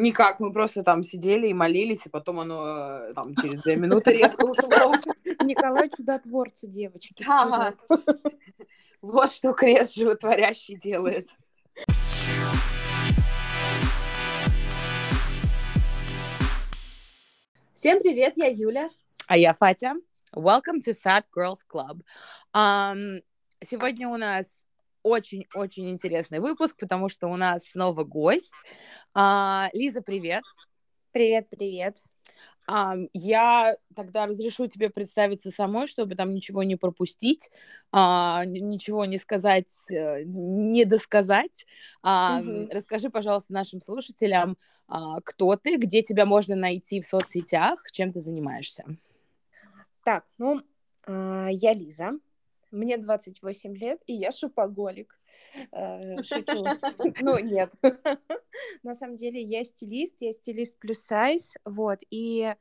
Никак, мы просто там сидели и молились, и потом оно э, там через две минуты резко ушло. Николай чудотворцу, девочки. Ага. Вот что крест животворящий делает. Всем привет, я Юля. А я Фатя. Welcome to Fat Girls Club. Um, сегодня у нас очень-очень интересный выпуск, потому что у нас снова гость. Uh, Лиза, привет. Привет, привет. Um, я тогда разрешу тебе представиться самой, чтобы там ничего не пропустить, uh, ничего не сказать, uh, не досказать. Uh, mm-hmm. Расскажи, пожалуйста, нашим слушателям, uh, кто ты, где тебя можно найти в соцсетях, чем ты занимаешься. Так, ну, uh, я Лиза, мне 28 лет, и я шопоголик. Э, шучу. Ну, нет. На самом деле я стилист, я стилист плюс сайз, вот, и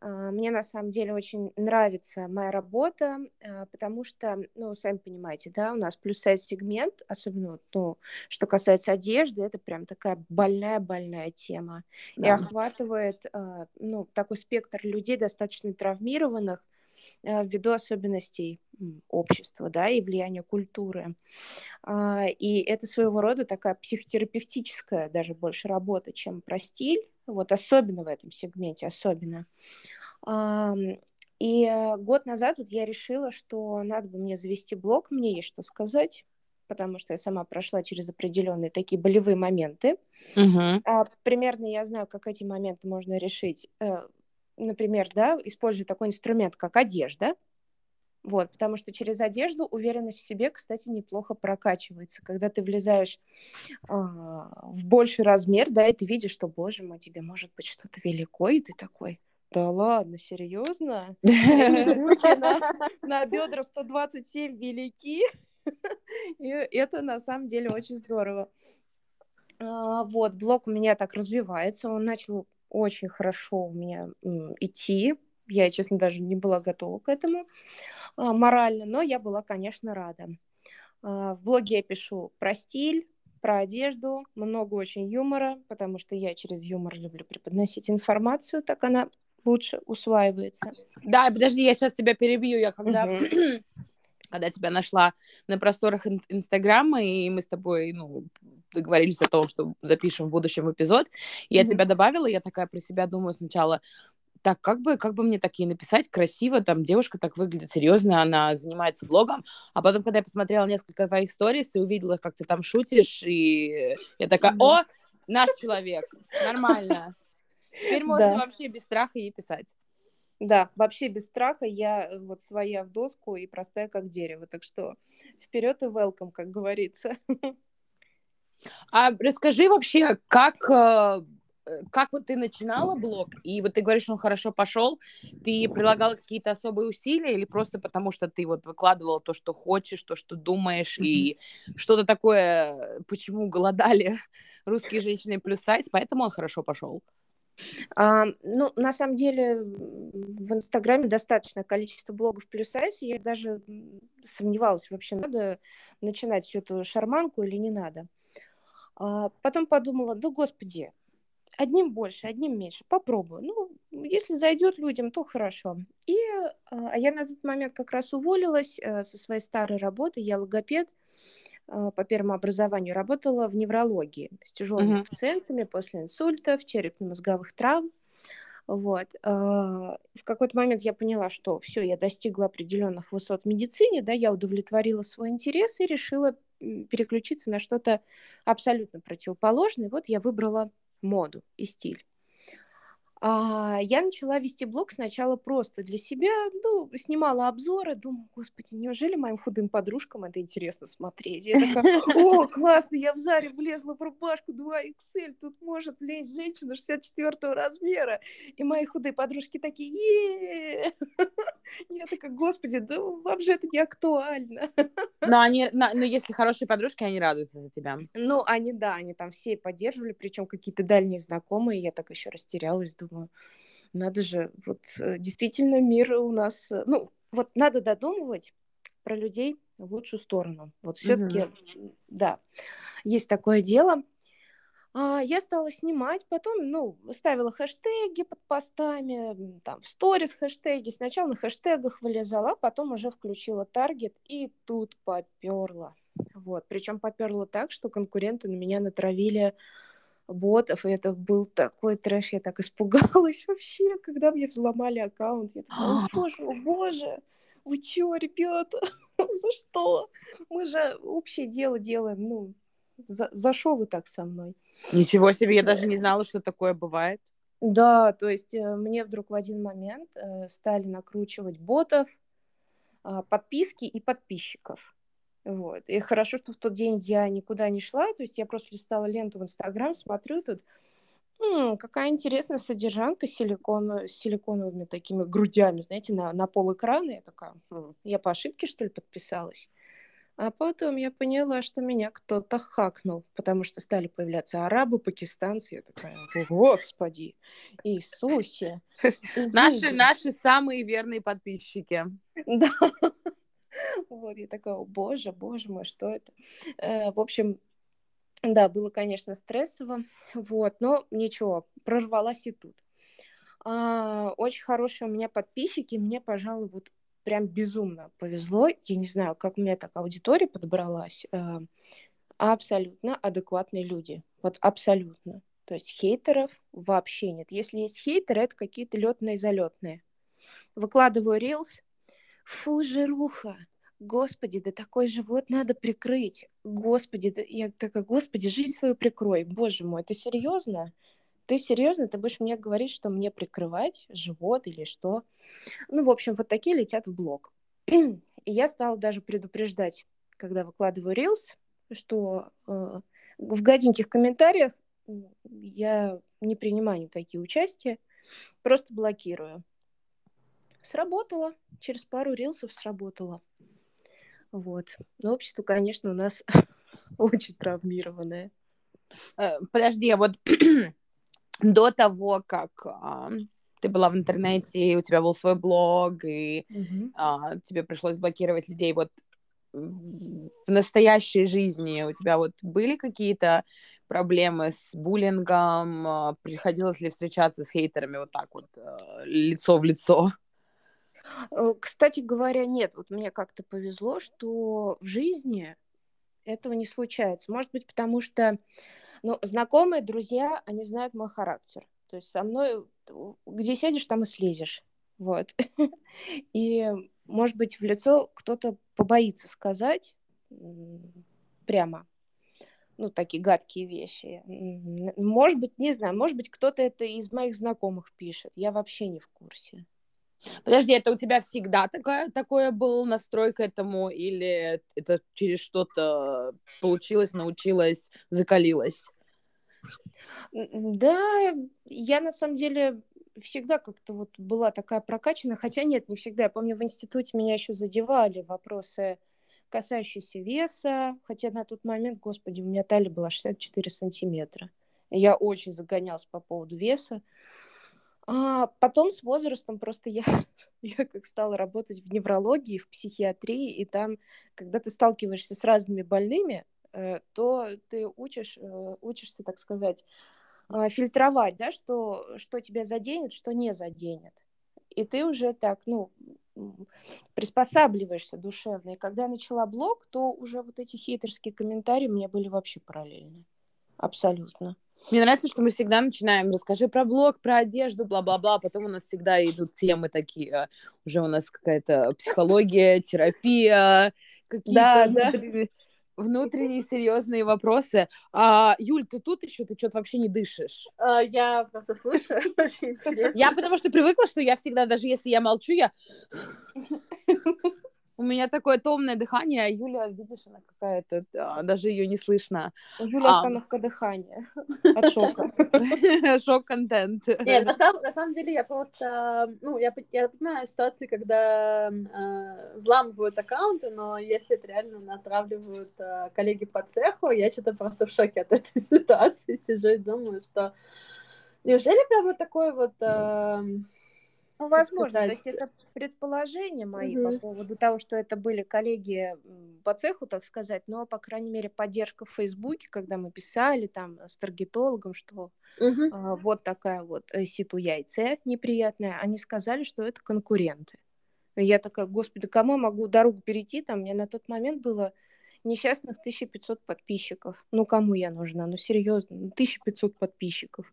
а, мне на самом деле очень нравится моя работа, а, потому что, ну, сами понимаете, да, у нас плюс-сайз сегмент, особенно, ну, что касается одежды, это прям такая больная-больная тема. Да. И охватывает, ну, такой спектр людей, достаточно травмированных, ввиду особенностей общества, да, и влияния культуры. И это своего рода такая психотерапевтическая даже больше работа, чем про стиль, вот особенно в этом сегменте, особенно. И э, год назад вот я решила, что надо бы мне завести блог, мне есть что сказать, потому что я сама прошла через определенные такие болевые моменты. Uh-huh. А, примерно я знаю, как эти моменты можно решить. Например, да, используя такой инструмент, как одежда. Вот, потому что через одежду уверенность в себе, кстати, неплохо прокачивается. Когда ты влезаешь э, в больший размер, да, и ты видишь, что, боже мой, тебе может быть что-то велико, и ты такой, да ладно, серьезно? На бедра 127 велики. И это на самом деле очень здорово. А, вот, блог у меня так развивается. Он начал очень хорошо у меня идти. Я, честно, даже не была готова к этому а, морально, но я была, конечно, рада. А, в блоге я пишу про стиль, про одежду, много очень юмора, потому что я через юмор люблю преподносить информацию, так она лучше усваивается. Да, подожди, я сейчас тебя перебью. Я когда. когда тебя нашла на просторах Инстаграма, и мы с тобой, ну, договорились о том, что запишем в будущем эпизод, я uh-huh. тебя добавила, я такая про себя думаю сначала, так, как бы, как бы мне такие написать красиво, там, девушка так выглядит серьезно, она занимается блогом, а потом, когда я посмотрела несколько твоих сторис и увидела, как ты там шутишь, и я такая, о, наш человек, нормально. Теперь можно да. вообще без страха ей писать. Да, вообще без страха. Я э, вот своя в доску и простая как дерево. Так что вперед и welcome, как говорится. А расскажи вообще, как э, э, как вот ты начинала блог, и вот ты говоришь, он хорошо пошел, ты прилагала какие-то особые усилия или просто потому, что ты вот выкладывала то, что хочешь, то, что думаешь, и что-то такое, почему голодали русские женщины плюс сайз, поэтому он хорошо пошел? А, ну, на самом деле, в Инстаграме достаточное количество блогов плюс сайз, я даже сомневалась, вообще надо начинать всю эту шарманку или не надо. А, потом подумала, да господи, одним больше, одним меньше, попробую. Ну, если зайдет людям, то хорошо. И а я на тот момент как раз уволилась а, со своей старой работы, я логопед, а, по первому образованию работала в неврологии с тяжелыми uh-huh. пациентами после инсультов, черепно-мозговых травм. Вот. А, в какой-то момент я поняла, что все, я достигла определенных высот в медицине, да, я удовлетворила свой интерес и решила переключиться на что-то абсолютно противоположное. Вот я выбрала моду и стиль. А, я начала вести блог сначала просто для себя, ну, снимала обзоры, думаю, господи, неужели моим худым подружкам это интересно смотреть? Я такая, о, классно, я в Заре влезла в рубашку 2XL, тут может влезть женщина 64 размера. И мои худые подружки такие, е Я такая, господи, да вам же это не актуально. Но они, но, если хорошие подружки, они радуются за тебя. Ну, они, да, они там все поддерживали, причем какие-то дальние знакомые, я так еще растерялась, думаю, думаю, надо же, вот э, действительно мир у нас, э, ну, вот надо додумывать про людей в лучшую сторону. Вот все-таки, mm-hmm. да, есть такое дело. А, я стала снимать, потом, ну, ставила хэштеги под постами, там, в сторис хэштеги. Сначала на хэштегах вылезала, а потом уже включила таргет, и тут поперла. Вот, причем поперла так, что конкуренты на меня натравили ботов, и это был такой трэш, я так испугалась вообще, когда мне взломали аккаунт. Я такая, о боже, о боже, вы чё, ребята, за что? Мы же общее дело делаем, ну, за, за шо вы так со мной? Ничего себе, я даже не знала, что такое бывает. Да, то есть э, мне вдруг в один момент э, стали накручивать ботов, э, подписки и подписчиков. Вот. И хорошо, что в тот день я никуда не шла, то есть я просто листала ленту в Инстаграм, смотрю тут, м-м, какая интересная содержанка силикон, с силиконовыми такими грудями, знаете, на, на пол экрана. Я такая, м-м, я по ошибке, что ли, подписалась? А потом я поняла, что меня кто-то хакнул, потому что стали появляться арабы, пакистанцы. Я такая, господи, Иисусе. Наши, наши самые верные подписчики. Да. Вот, я такая, о, боже, боже мой, что это? Э, в общем, да, было, конечно, стрессово, вот, но ничего, прорвалась и тут. А, очень хорошие у меня подписчики, мне, пожалуй, вот прям безумно повезло. Я не знаю, как у меня так аудитория подобралась. Э, абсолютно адекватные люди. Вот абсолютно. То есть хейтеров вообще нет. Если есть хейтеры, это какие-то летные залетные. Выкладываю рилс. Фу, жируха. Господи, да такой живот надо прикрыть. Господи, да я такая, господи, жизнь свою прикрой. Боже мой, ты серьезно? ты серьезно, ты будешь мне говорить, что мне прикрывать живот или что? Ну, в общем, вот такие летят в блог. И я стала даже предупреждать, когда выкладываю рилс, что э, в гаденьких комментариях я не принимаю никакие участия, просто блокирую. Сработало. Через пару рилсов сработало. Вот. Но общество, конечно, у нас очень травмированное. Э, подожди, а вот до того, как а, ты была в интернете, у тебя был свой блог, и а, тебе пришлось блокировать людей, вот в настоящей жизни у тебя вот были какие-то проблемы с буллингом? А, приходилось ли встречаться с хейтерами вот так вот а, лицо в лицо? Э, кстати говоря, нет. Вот мне как-то повезло, что в жизни этого не случается. Может быть, потому что ну, знакомые, друзья, они знают мой характер. То есть со мной, где сядешь, там и слезешь. Вот. И, может быть, в лицо кто-то побоится сказать прямо, ну, такие гадкие вещи. Может быть, не знаю, может быть, кто-то это из моих знакомых пишет. Я вообще не в курсе. Подожди, это у тебя всегда такое, такое был настрой к этому, или это через что-то получилось, научилась, закалилась? Да, я на самом деле всегда как-то вот была такая прокачана, хотя нет, не всегда. Я помню, в институте меня еще задевали вопросы, касающиеся веса, хотя на тот момент, господи, у меня талия была 64 сантиметра. Я очень загонялась по поводу веса. А потом с возрастом просто я, я как стала работать в неврологии, в психиатрии, и там, когда ты сталкиваешься с разными больными, э, то ты учишь, э, учишься, так сказать, а, фильтровать, да, что, что тебя заденет, что не заденет. И ты уже так, ну, приспосабливаешься душевно. И когда я начала блог, то уже вот эти хейтерские комментарии мне были вообще параллельны. Абсолютно. Мне нравится, что мы всегда начинаем, расскажи про блог, про одежду, бла-бла-бла, потом у нас всегда идут темы такие, а, уже у нас какая-то психология, терапия, какие-то да, внутренние, да. внутренние серьезные вопросы. А, Юль, ты тут еще, ты что-то вообще не дышишь? А, я просто слушаю, Я потому что привыкла, что я всегда, даже если я молчу, я... У меня такое томное дыхание, а Юля, видишь, она какая-то, да, даже ее не слышно. У Юли а. остановка дыхания от шока. Шок-контент. Нет, на самом, на самом деле я просто, ну, я, я понимаю ситуации, когда э, взламывают аккаунты, но если это реально натравливают э, коллеги по цеху, я что-то просто в шоке от этой ситуации сижу и думаю, что неужели прям вот такой вот... Э, Ну, возможно, то есть это предположения мои угу. по поводу того, что это были коллеги по цеху, так сказать, но, по крайней мере, поддержка в Фейсбуке, когда мы писали там с таргетологом, что угу. а, вот такая вот э, ситу яйце неприятная, они сказали, что это конкуренты. Я такая, господи, кому я могу дорогу перейти? Там меня на тот момент было несчастных 1500 подписчиков. Ну, кому я нужна? Ну, серьезно, 1500 подписчиков.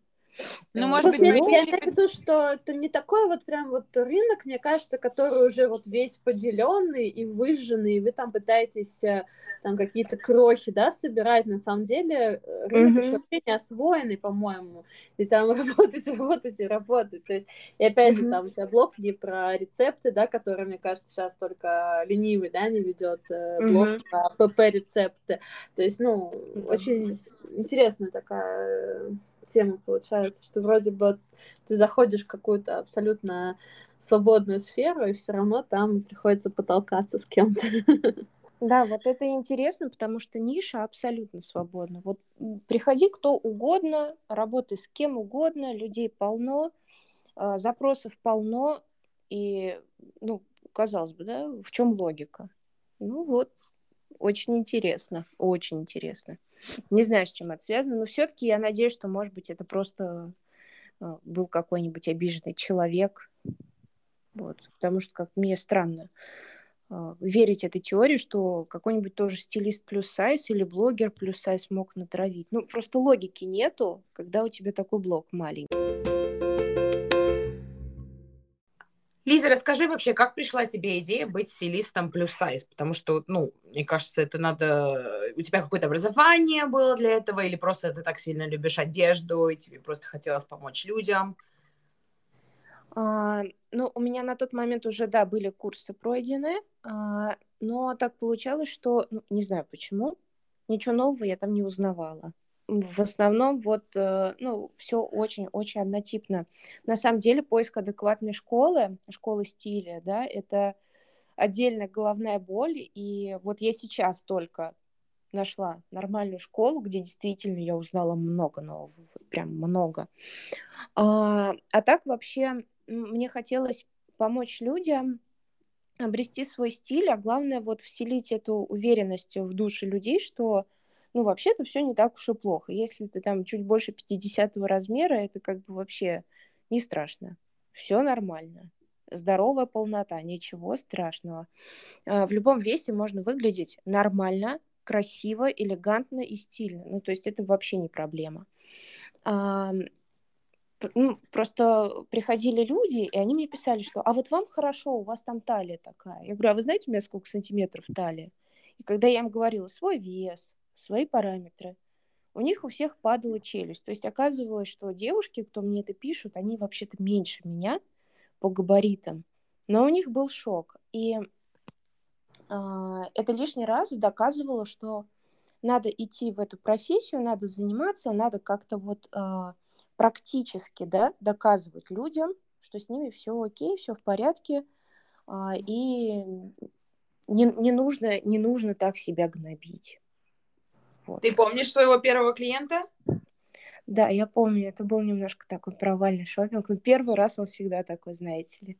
Ну, э, может быть, я, я имею в виду, что это не такой вот прям вот рынок, мне кажется, который уже вот весь поделенный и выжженный, и вы там пытаетесь э, там какие-то крохи, да, собирать. На самом деле э, рынок mm-hmm. еще не освоенный, по-моему. И там работать, работать и работать. То есть, и опять mm-hmm. же, там у тебя блог, где про рецепты, да, которые, мне кажется, сейчас только ленивый, да, не ведет блог mm-hmm. про ПП-рецепты. То есть, ну, очень интересная такая тема получается, что вроде бы ты заходишь в какую-то абсолютно свободную сферу, и все равно там приходится потолкаться с кем-то. Да, вот это интересно, потому что ниша абсолютно свободна. Вот приходи кто угодно, работай с кем угодно, людей полно, а, запросов полно, и, ну, казалось бы, да, в чем логика? Ну вот, очень интересно, очень интересно. Не знаю, с чем это связано, но все-таки я надеюсь, что, может быть, это просто а, был какой-нибудь обиженный человек. Вот. Потому что как мне странно а, верить этой теории, что какой-нибудь тоже стилист плюс сайз или блогер плюс сайз мог натравить. Ну, просто логики нету, когда у тебя такой блог маленький. Лиза, расскажи вообще, как пришла тебе идея быть стилистом плюс сайз? Потому что, ну, мне кажется, это надо... У тебя какое-то образование было для этого, или просто ты так сильно любишь одежду, и тебе просто хотелось помочь людям? А, ну, у меня на тот момент уже, да, были курсы пройдены, а, но так получалось, что, ну, не знаю почему, ничего нового я там не узнавала в основном вот, э, ну, все очень-очень однотипно. На самом деле поиск адекватной школы, школы стиля, да, это отдельная головная боль, и вот я сейчас только нашла нормальную школу, где действительно я узнала много нового, прям много. А, а так вообще мне хотелось помочь людям обрести свой стиль, а главное вот вселить эту уверенность в души людей, что ну, вообще-то все не так уж и плохо. Если ты там чуть больше 50 размера, это как бы вообще не страшно. Все нормально. Здоровая полнота, ничего страшного. А, в любом весе можно выглядеть нормально, красиво, элегантно и стильно. Ну, то есть это вообще не проблема. А, ну, просто приходили люди, и они мне писали, что «а вот вам хорошо, у вас там талия такая». Я говорю, а вы знаете у меня сколько сантиметров талия? И когда я им говорила свой вес, свои параметры. У них у всех падала челюсть. То есть оказывалось, что девушки, кто мне это пишут, они вообще-то меньше меня по габаритам. Но у них был шок. И э, это лишний раз доказывало, что надо идти в эту профессию, надо заниматься, надо как-то вот э, практически да, доказывать людям, что с ними все окей, все в порядке, э, и не, не, нужно, не нужно так себя гнобить. Вот. Ты помнишь своего первого клиента? Да, я помню, это был немножко такой провальный шопинг. Но первый раз он всегда такой, знаете ли,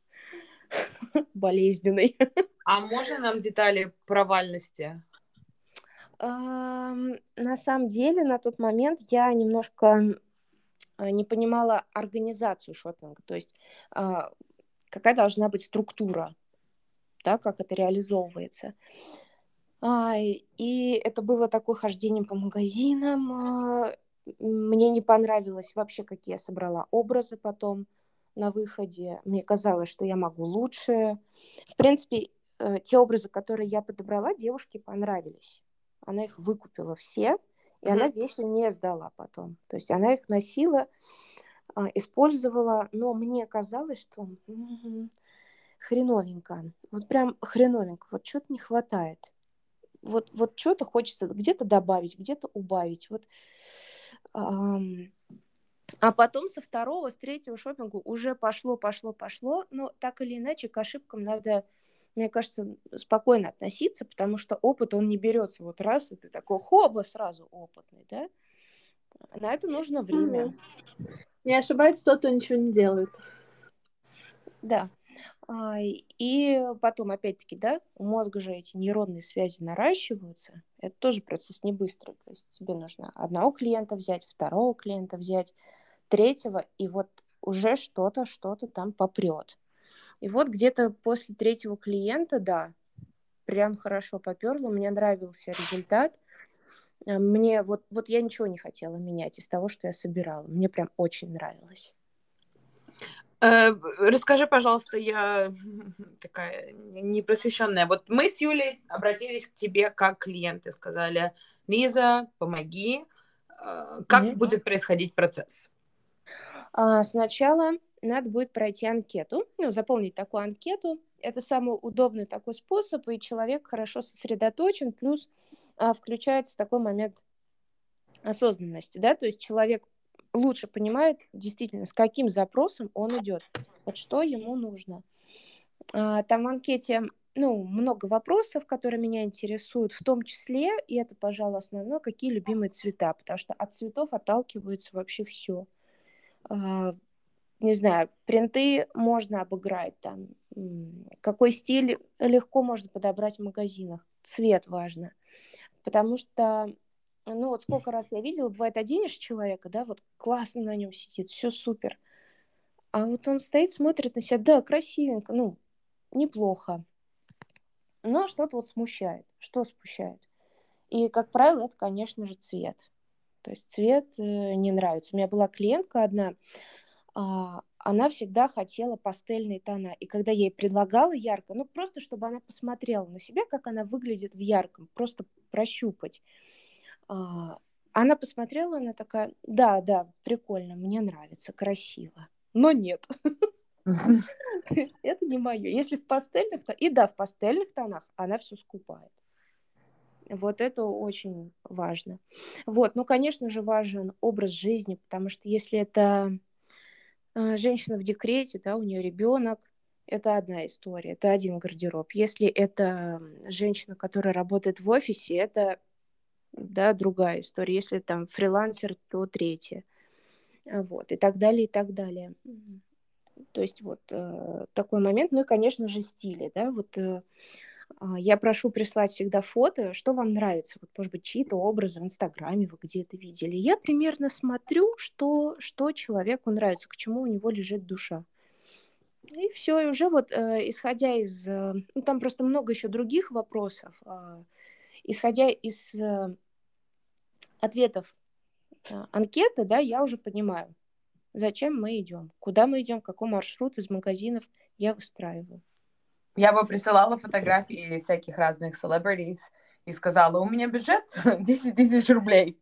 болезненный. А можно нам детали провальности? На самом деле, на тот момент я немножко а, не понимала организацию шопинга, то есть а, какая должна быть структура, да, как это реализовывается. А, и это было такое хождение по магазинам. А, мне не понравилось вообще, какие я собрала образы потом на выходе. Мне казалось, что я могу лучше. В принципе, э, те образы, которые я подобрала, девушке понравились. Она их выкупила все, и mm-hmm. она вещи не сдала потом. То есть она их носила, а, использовала, но мне казалось, что хреновенько. Вот прям хреновенько. Вот что-то не хватает вот, вот что-то хочется где-то добавить, где-то убавить. Вот, а потом со второго, с третьего шопинга уже пошло, пошло, пошло. Но так или иначе к ошибкам надо, мне кажется, спокойно относиться, потому что опыт, он не берется вот раз, и ты такой хоба, сразу опытный, да? На это нужно время. Не ошибается тот, кто ничего не делает. Да. А, и потом, опять-таки, да, у мозга же эти нейронные связи наращиваются. Это тоже процесс не быстрый. То есть тебе нужно одного клиента взять, второго клиента взять, третьего, и вот уже что-то, что-то там попрет. И вот где-то после третьего клиента, да, прям хорошо поперло, мне нравился результат. А, мне вот, вот я ничего не хотела менять из того, что я собирала. Мне прям очень нравилось. Э, расскажи, пожалуйста, я такая непросвещенная. Вот мы с Юлей обратились к тебе как клиенты, сказали, Лиза, помоги. Э, как mm-hmm. будет происходить процесс? А, сначала надо будет пройти анкету, ну, заполнить такую анкету. Это самый удобный такой способ, и человек хорошо сосредоточен, плюс а, включается такой момент осознанности, да, то есть человек лучше понимает действительно, с каким запросом он идет, вот что ему нужно. А, там в анкете ну, много вопросов, которые меня интересуют, в том числе, и это, пожалуй, основное, какие любимые цвета, потому что от цветов отталкивается вообще все. А, не знаю, принты можно обыграть, там, какой стиль легко можно подобрать в магазинах, цвет важно, потому что ну вот сколько раз я видела, бывает, оденешь человека, да, вот классно на нем сидит, все супер. А вот он стоит, смотрит на себя, да, красивенько, ну, неплохо. Но что-то вот смущает. Что смущает? И, как правило, это, конечно же, цвет. То есть цвет э, не нравится. У меня была клиентка одна, а, она всегда хотела пастельные тона. И когда я ей предлагала ярко, ну просто чтобы она посмотрела на себя, как она выглядит в ярком, просто прощупать. А, она посмотрела, она такая, да, да, прикольно, мне нравится, красиво. Но нет. Это не мое. Если в пастельных и да, в пастельных тонах она все скупает. Вот это очень важно. Вот, ну, конечно же, важен образ жизни, потому что если это э, женщина в декрете, да, у нее ребенок, это одна история, это один гардероб. Если это женщина, которая работает в офисе, это да, другая история. Если там фрилансер, то третья. А, вот, и так далее, и так далее. То есть вот э, такой момент. Ну и, конечно же, стили, да, вот э, а, я прошу прислать всегда фото, что вам нравится, вот, может быть, чьи-то образы в Инстаграме вы где-то видели. Я примерно смотрю, что, что человеку нравится, к чему у него лежит душа. И все, и уже вот э, исходя из... Э, ну, там просто много еще других вопросов. Э, исходя из э, ответов э, анкеты, да, я уже понимаю, зачем мы идем, куда мы идем, какой маршрут из магазинов я выстраиваю. Я бы присылала фотографии всяких разных celebrities и сказала, у меня бюджет 10 тысяч рублей.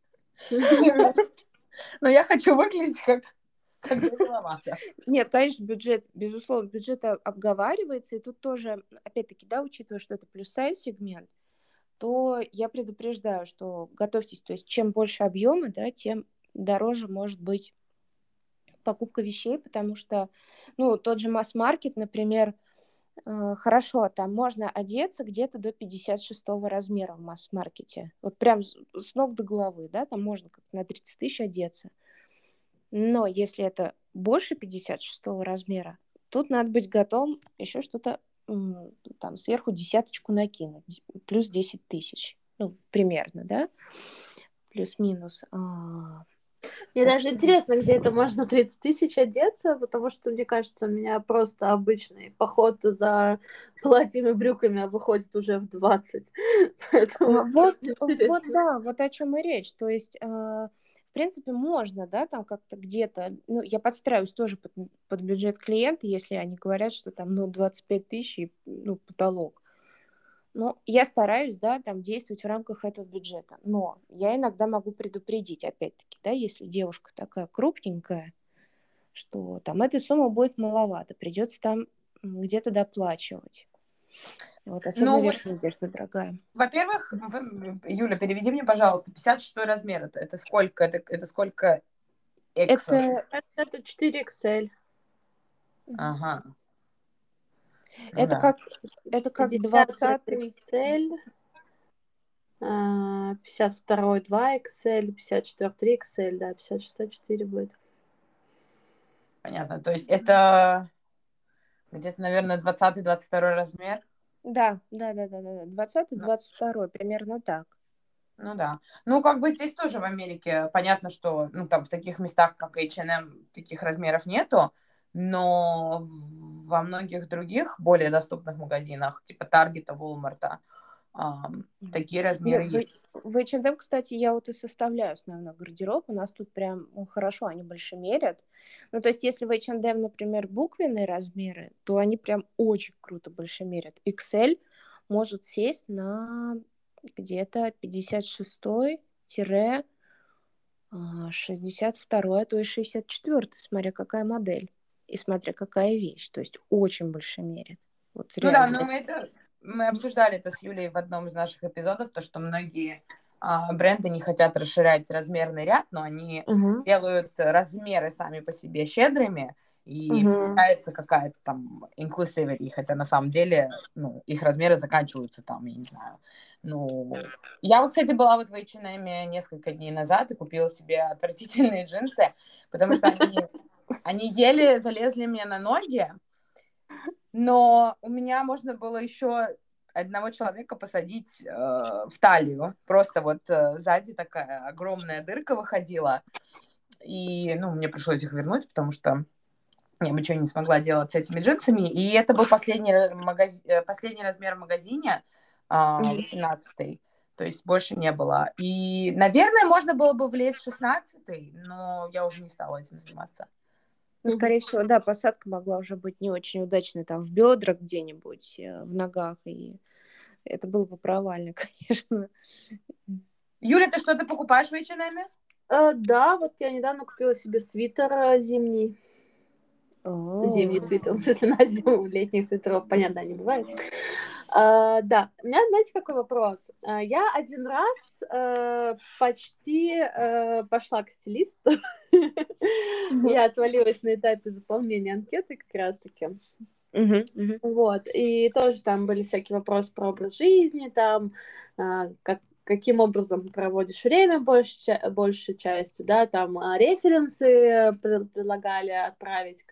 Но я хочу выглядеть как нет, конечно, бюджет, безусловно, бюджет обговаривается, и тут тоже, опять-таки, да, учитывая, что это плюс-сайз сегмент, то я предупреждаю, что готовьтесь, то есть чем больше объема, да, тем дороже может быть покупка вещей, потому что, ну, тот же масс-маркет, например, э, хорошо, там можно одеться где-то до 56 размера в масс-маркете. Вот прям с ног до головы, да, там можно как на 30 тысяч одеться. Но если это больше 56 размера, тут надо быть готовым еще что-то там сверху десяточку накинуть, плюс 10 тысяч, ну, примерно, да, плюс-минус. А, мне даже интересно, где это можно 30 тысяч одеться, потому что, мне кажется, у меня просто обычный поход за платьями и брюками а выходит уже в 20. Поэтому... Вот, вот, да, вот о чем и речь. То есть а, принципе, можно, да, там как-то где-то, ну, я подстраиваюсь тоже под, под бюджет клиента, если они говорят, что там, ну, 25 тысяч, ну, потолок. Но я стараюсь, да, там действовать в рамках этого бюджета. Но я иногда могу предупредить, опять-таки, да, если девушка такая крупненькая, что там этой суммы будет маловато, придется там где-то доплачивать. Вот, особенно ну, верхняя одежда дорогая. Во-первых, Юля, переведи мне, пожалуйста, 56 размер. Это, это сколько? Это, это сколько Это, это 4 XL. Ага. Это, да. как, это как 20 XL, 52 2 XL, 54 3 XL, да, 56 4 будет. Понятно. То есть это Где-то, наверное, 20-22 размер. Да, да, да, да, да, 20-22, примерно так. Ну да. Ну, как бы здесь тоже в Америке понятно, что ну, там в таких местах, как H&M, таких размеров нету, но во многих других более доступных магазинах, типа Таргета, Walmart, такие размеры ну, есть. В H&M, кстати, я вот и составляю основной гардероб. У нас тут прям ну, хорошо, они больше мерят. Ну, то есть, если в H&M, например, буквенные размеры, то они прям очень круто больше мерят. XL может сесть на где-то 56-62, а, а то и 64 смотря какая модель и смотря какая вещь. То есть очень больше мерит. Вот ну да, но это, мы обсуждали это с Юлей в одном из наших эпизодов, то, что многие а, бренды не хотят расширять размерный ряд, но они угу. делают размеры сами по себе щедрыми, и угу. получается какая-то там inclusivity, хотя на самом деле, ну, их размеры заканчиваются там, я не знаю. Ну, я вот, кстати, была вот в H&M несколько дней назад и купила себе отвратительные джинсы, потому что они, они еле залезли мне на ноги, но у меня можно было еще одного человека посадить э, в талию. Просто вот э, сзади такая огромная дырка выходила. И, ну, мне пришлось их вернуть, потому что я ничего не смогла делать с этими джинсами. И это был последний, магаз... Э, последний размер в магазине, 18 то есть больше не было. И, наверное, можно было бы влезть в 16 но я уже не стала этим заниматься. Ну, скорее всего, да, посадка могла уже быть не очень удачной там в бедрах где-нибудь, э, в ногах, и это было бы провально, конечно. Юля, ты что-то покупаешь в H&M? Э, да, вот я недавно купила себе свитер э, зимний. Зимний свитер, в смысле, на зиму, летних свитеров, понятно, не бывает. Uh, да, у меня, знаете, какой вопрос? Uh, я один раз uh, почти пошла к стилисту. Я отвалилась на этапе заполнения анкеты как раз-таки. Вот, и тоже там были всякие вопросы про образ жизни, там, как, каким образом проводишь время больше, большей частью, да, там референсы предлагали отправить,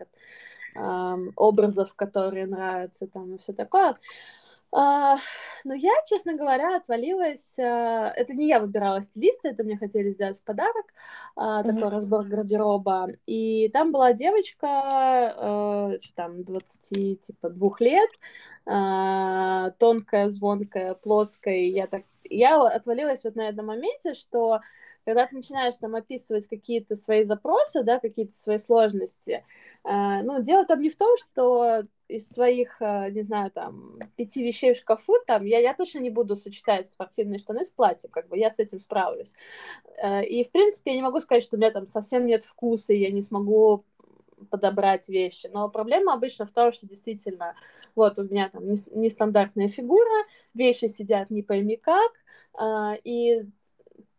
образов, которые нравятся, там, и все такое. Uh, но я, честно говоря, отвалилась. Uh, это не я выбирала стилиста, это мне хотели сделать в подарок, mm-hmm. такой разбор гардероба. И там была девочка, uh, что там, 20, типа, двух лет, uh, тонкая, звонкая, плоская. И я так я отвалилась вот на этом моменте, что когда ты начинаешь там описывать какие-то свои запросы, да, какие-то свои сложности, э, ну, дело там не в том, что из своих, э, не знаю, там, пяти вещей в шкафу, там, я, я точно не буду сочетать спортивные штаны с платьем, как бы, я с этим справлюсь. Э, и, в принципе, я не могу сказать, что у меня там совсем нет вкуса, и я не смогу подобрать вещи. Но проблема обычно в том, что действительно, вот у меня там нестандартная фигура, вещи сидят не пойми как, э, и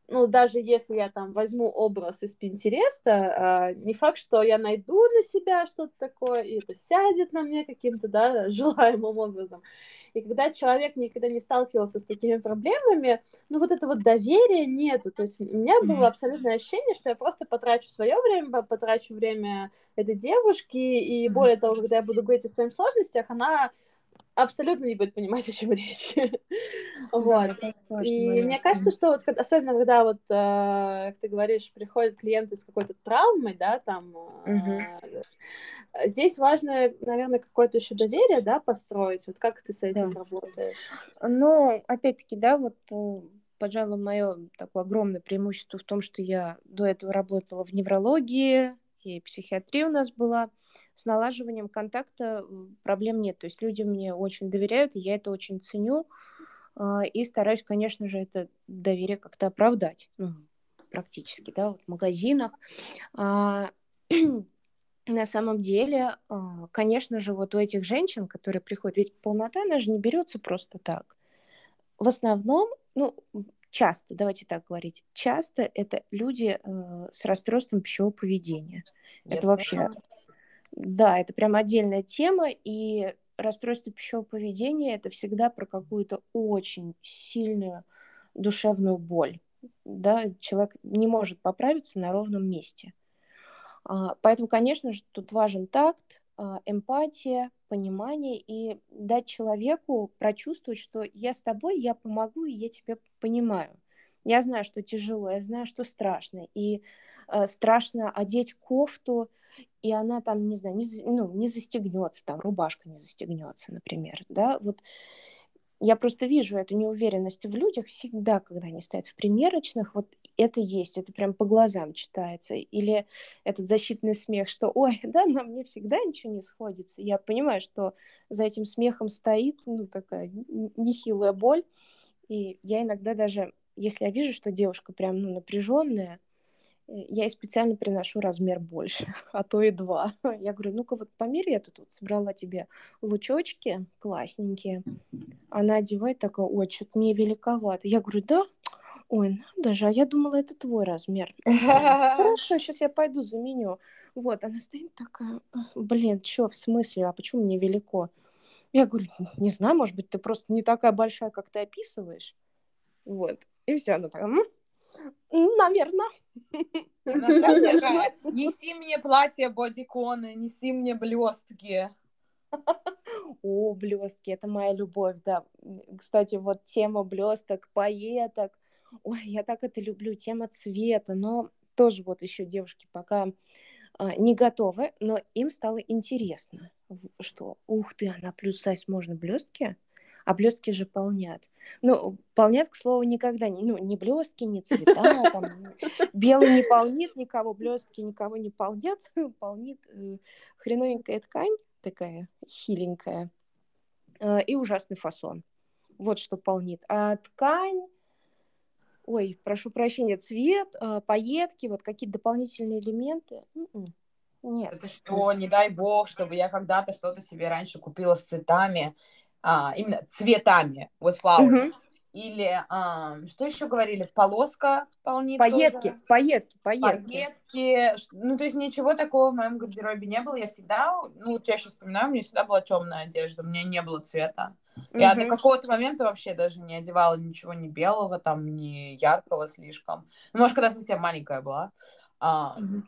ну, даже если я там возьму образ из Пинтереста, э, не факт, что я найду на себя что-то такое, и это сядет на мне каким-то, да, желаемым образом. И когда человек никогда не сталкивался с такими проблемами, ну, вот этого доверия нету. То есть у меня было абсолютное ощущение, что я просто потрачу свое время, потрачу время этой девушки, и более того, когда я буду говорить о своих сложностях, она абсолютно не будет понимать, о чем речь. вот. И мне кажется, что вот особенно когда вот, э, как ты говоришь, приходят клиенты с какой-то травмой, да, там, э, здесь важно, наверное, какое-то еще доверие, да, построить. Вот как ты с этим работаешь? Ну, опять-таки, да, вот э, пожалуй, мое такое огромное преимущество в том, что я до этого работала в неврологии, и психиатрия у нас была. С налаживанием контакта проблем нет. То есть люди мне очень доверяют, и я это очень ценю. А, и стараюсь, конечно же, это доверие как-то оправдать. Ну, практически, да, вот в магазинах. А, на самом деле, а, конечно же, вот у этих женщин, которые приходят, ведь полнота, она же не берется просто так. В основном, ну, часто, давайте так говорить, часто это люди э, с расстройством пищевого поведения. Yes, это вообще, да, это прям отдельная тема, и расстройство пищевого поведения это всегда про какую-то очень сильную душевную боль. Да, человек не может поправиться на ровном месте. А, поэтому, конечно же, тут важен такт, эмпатия, понимание и дать человеку прочувствовать, что я с тобой, я помогу, и я тебя понимаю. Я знаю, что тяжело, я знаю, что страшно. И э, страшно одеть кофту, и она там, не знаю, не, ну, не застегнется, там рубашка не застегнется, например, да, вот я просто вижу эту неуверенность в людях всегда, когда они стоят в примерочных, вот это есть, это прям по глазам читается. Или этот защитный смех, что, ой, да, на мне всегда ничего не сходится. Я понимаю, что за этим смехом стоит, ну, такая нехилая боль. И я иногда даже, если я вижу, что девушка прям, ну, напряженная, Э, я ей специально приношу размер больше, а то и два. Я говорю, ну-ка вот померь, я тут собрала тебе лучочки классненькие. Она одевает такая, ой, что-то мне великовато. Я говорю, да? Ой, надо же, а я думала, это твой размер. Хорошо, сейчас я пойду заменю. Вот, она стоит такая, блин, что, в смысле, а почему мне велико? Я говорю, не знаю, может быть, ты просто не такая большая, как ты описываешь. Вот, и все, она такая, Наверное. Неси мне платье бодиконы, неси мне блестки. О, блестки, это моя любовь, да. Кстати, вот тема блесток, поеток. Ой, я так это люблю, тема цвета, но тоже вот еще девушки пока а, не готовы, но им стало интересно, что, ух ты, она плюс сайз можно блестки? а блестки же полнят. Ну, полнят, к слову, никогда не, ну, не блестки, не цвета, там, белый не полнит никого, блестки никого не полнят, полнит э, хреновенькая ткань, такая хиленькая, э, и ужасный фасон. Вот что полнит. А ткань, ой, прошу прощения, цвет, э, пайетки, вот какие-то дополнительные элементы. М-м. Нет. Это что, не дай бог, чтобы я когда-то что-то себе раньше купила с цветами, а, именно цветами with flowers. Mm-hmm. Или а, что еще говорили? Полоска полнит Пайетки, тоже. пайетки, пайетки. Пайетки. Ну, то есть ничего такого в моем гардеробе не было. Я всегда, ну, вот я сейчас вспоминаю, у меня всегда была темная одежда, у меня не было цвета. Mm-hmm. Я до какого-то момента вообще даже не одевала ничего ни белого, там, ни яркого слишком. Ну, может, когда совсем маленькая была. А, mm-hmm.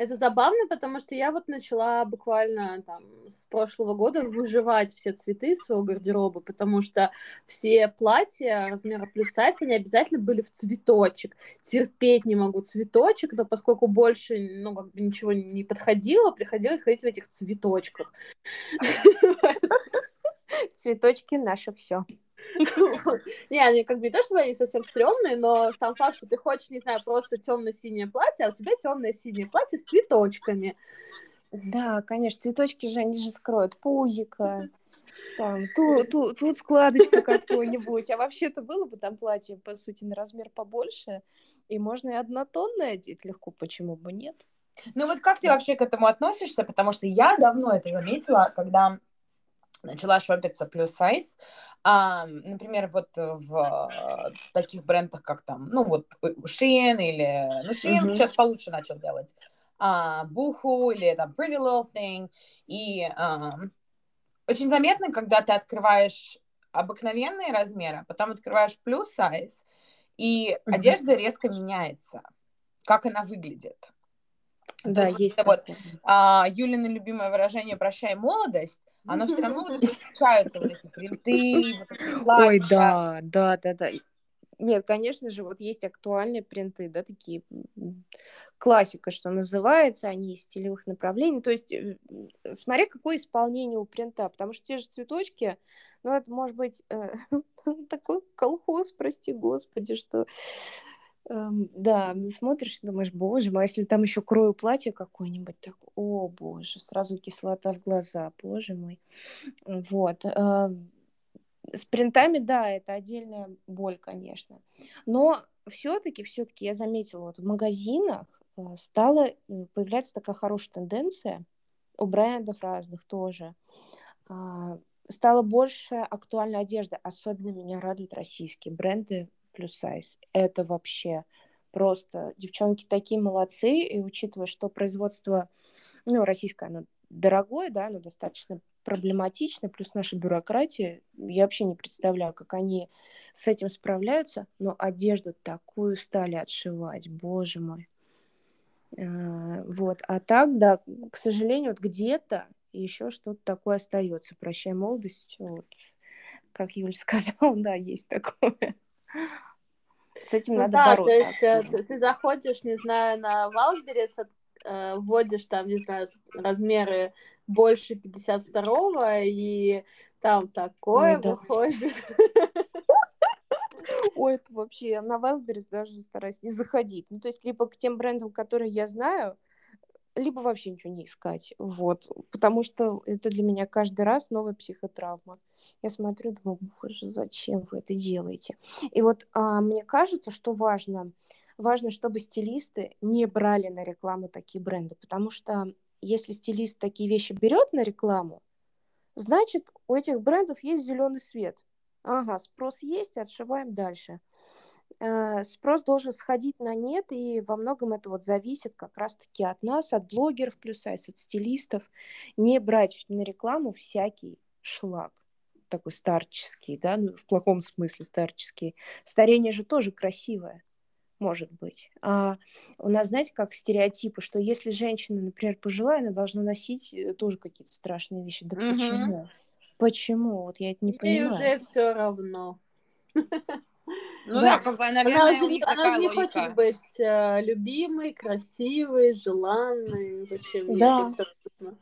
Это забавно, потому что я вот начала буквально там с прошлого года выживать все цветы своего гардероба, потому что все платья размера плюс сайз, они обязательно были в цветочек. Терпеть не могу цветочек, но поскольку больше, ну, как бы ничего не подходило, приходилось ходить в этих цветочках. Цветочки наше все. Не, они как бы не то, чтобы они совсем стрёмные, но сам факт, что ты хочешь, не знаю, просто темно-синее платье, а у тебя темное синее платье с цветочками. Да, конечно, цветочки же, они же скроют пузика, там, тут, тут, тут складочку какую-нибудь. А вообще-то было бы там платье, по сути, на размер побольше, и можно и однотонное одеть легко, почему бы нет? Ну вот как ты вообще к этому относишься? Потому что я давно это заметила, когда начала шопиться плюс сайз. А, например, вот в таких брендах, как там, ну вот Shein или... Ну, Shein mm-hmm. сейчас получше начал делать. А, Boohoo или там Pretty Little Thing. И а, очень заметно, когда ты открываешь обыкновенные размеры, а потом открываешь плюс сайз, и mm-hmm. одежда резко меняется, как она выглядит. Да, есть. есть вот, а, Юлина любимое выражение «прощай молодость», оно все равно вот встречаются вот эти принты, вот эти платья. Ой, да, да, да, да. Нет, конечно же, вот есть актуальные принты, да, такие классика, что называется, они из стилевых направлений. То есть, э, смотри, какое исполнение у принта, потому что те же цветочки, ну, это может быть э, такой колхоз, прости господи, что Эм, да, смотришь, думаешь, боже мой, а если там еще крою платье какое-нибудь, так, о боже, сразу кислота в глаза, боже мой. Вот. Э, с принтами, да, это отдельная боль, конечно. Но все-таки, все-таки я заметила, вот в магазинах э, стала появляться такая хорошая тенденция у брендов разных тоже. Э, стало больше актуальной одежды. Особенно меня радуют российские бренды плюс сайз. Это вообще просто девчонки такие молодцы, и учитывая, что производство, ну, российское, оно дорогое, да, оно достаточно проблематично, плюс наша бюрократия, я вообще не представляю, как они с этим справляются, но одежду такую стали отшивать, боже мой. А, вот, а так, да, к сожалению, вот где-то еще что-то такое остается. Прощай молодость, вот. Как Юль сказала, да, есть такое. С этим ну, надо да, бороться. То есть э, ты, ты заходишь, не знаю, на Wildberries, э, вводишь там, не знаю, размеры больше 52-го, и там такое Ой, да. выходит. Ой, это вообще на Wildberries даже стараюсь не заходить. Ну, то есть, либо к тем брендам, которые я знаю, либо вообще ничего не искать. Вот. Потому что это для меня каждый раз новая психотравма. Я смотрю, думаю, боже, зачем вы это делаете? И вот а, мне кажется, что важно, важно, чтобы стилисты не брали на рекламу такие бренды, потому что если стилист такие вещи берет на рекламу, значит, у этих брендов есть зеленый свет. Ага, спрос есть, отшиваем дальше. Э, спрос должен сходить на нет, и во многом это вот зависит как раз-таки от нас, от блогеров плюс от стилистов, не брать на рекламу всякий шлак такой старческий, да, ну, в плохом смысле старческий. Старение же тоже красивое, может быть. А у нас, знаете, как стереотипы, что если женщина, например, пожилая, она должна носить э, тоже какие-то страшные вещи. Да угу. почему? Почему? Вот я это не Ей понимаю. уже все равно. Ну да, да как бы, наверное, она, у них она не логика. хочет быть э, любимой, красивой, желанной. Зачем да. ей это все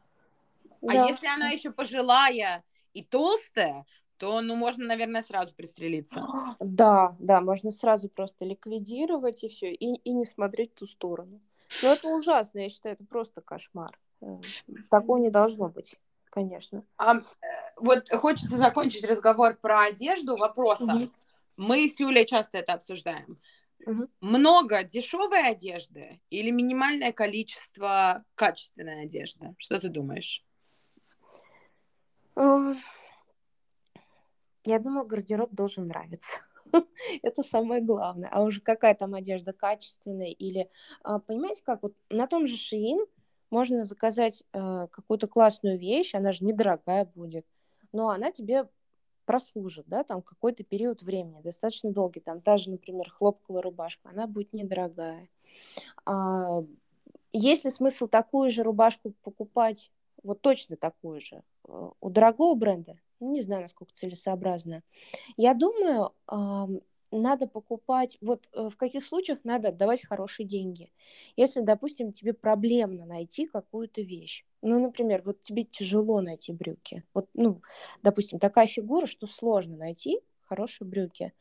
А да. если она еще пожилая и толстая, то, ну, можно, наверное, сразу пристрелиться. Да, да, можно сразу просто ликвидировать и все, и, и не смотреть в ту сторону. Но это ужасно, я считаю, это просто кошмар. Э, такого не должно быть, конечно. А, э, вот хочется закончить разговор про одежду вопросом. Угу. Мы с Юлей часто это обсуждаем. Угу. Много дешевой одежды или минимальное количество качественной одежды? Что ты думаешь? Я думаю, гардероб должен нравиться. Это самое главное. А уже какая там одежда качественная или... А, понимаете, как вот на том же Шиин можно заказать э, какую-то классную вещь, она же недорогая будет, но она тебе прослужит, да, там какой-то период времени, достаточно долгий, там та же, например, хлопковая рубашка, она будет недорогая. А, есть ли смысл такую же рубашку покупать, вот точно такую же, э, у дорогого бренда? Не знаю, насколько целесообразно. Я думаю, надо покупать, вот э, в каких случаях надо отдавать хорошие деньги. Если, допустим, тебе проблемно найти какую-то вещь. Ну, например, вот тебе тяжело найти брюки. Вот, ну, допустим, такая фигура, что сложно найти хорошие брюки.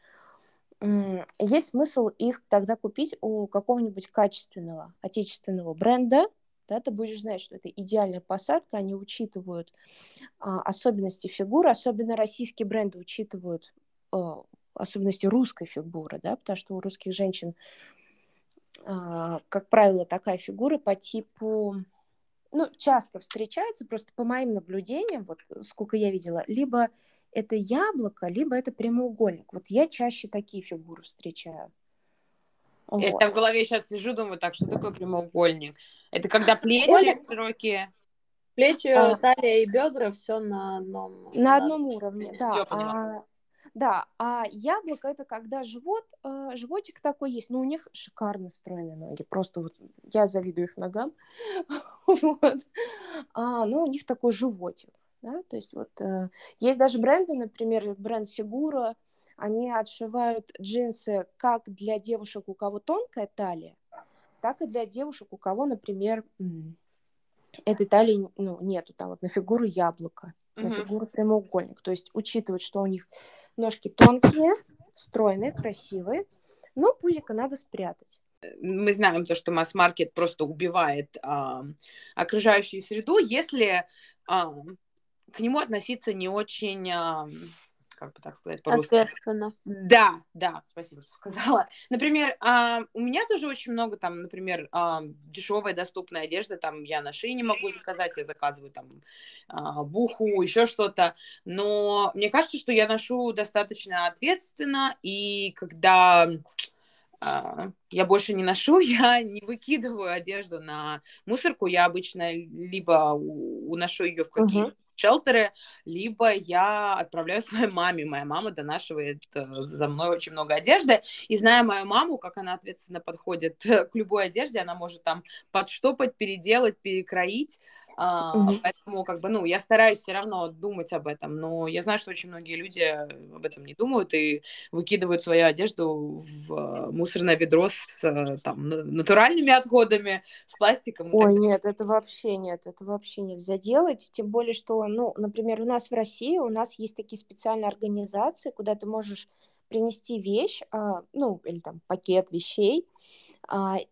Есть смысл их тогда купить у какого-нибудь качественного отечественного бренда, да, ты будешь знать, что это идеальная посадка, они учитывают а, особенности фигуры, особенно российские бренды учитывают а, особенности русской фигуры, да, потому что у русских женщин, а, как правило, такая фигура по типу, ну, часто встречается, просто по моим наблюдениям, вот сколько я видела, либо это яблоко, либо это прямоугольник. Вот я чаще такие фигуры встречаю. Я вот. в голове сейчас сижу, думаю, так, что такое прямоугольник? Это когда плечи широкие? Плечи, а, талия и бедра все на одном... На одном уровне, да. А, да, а яблоко это когда живот, э, животик такой есть, но у них шикарно стройные ноги, просто вот я завидую их ногам, вот. А, но у них такой животик, да, то есть вот э, есть даже бренды, например, бренд Сигура, они отшивают джинсы как для девушек, у кого тонкая талия, так и для девушек, у кого, например, этой талии ну, нету, там вот на фигуру яблоко, на фигуру прямоугольник. То есть учитывать, что у них ножки тонкие, стройные, красивые, но пузико надо спрятать. Мы знаем то, что масс-маркет просто убивает а, окружающую среду, если а, к нему относиться не очень а, как бы так сказать по-русски. Ответственно. Да, да, спасибо, что сказала. Например, э, у меня тоже очень много там, например, э, дешевая доступная одежда, там я на шее не могу заказать, я заказываю там э, буху, еще что-то, но мне кажется, что я ношу достаточно ответственно, и когда я больше не ношу, я не выкидываю одежду на мусорку, я обычно либо уношу ее в какие-то uh-huh шелтеры, либо я отправляю своей маме. Моя мама донашивает э, за мной очень много одежды. И зная мою маму, как она ответственно подходит к любой одежде, она может там подштопать, переделать, перекроить. А, угу. Поэтому, как бы, ну, я стараюсь все равно думать об этом, но я знаю, что очень многие люди об этом не думают и выкидывают свою одежду в э, мусорное ведро с э, там, натуральными отходами, с пластиком. Ой, нет, это вообще нет, это вообще нельзя делать, тем более, что, ну, например, у нас в России у нас есть такие специальные организации, куда ты можешь принести вещь, а, ну, или там пакет вещей,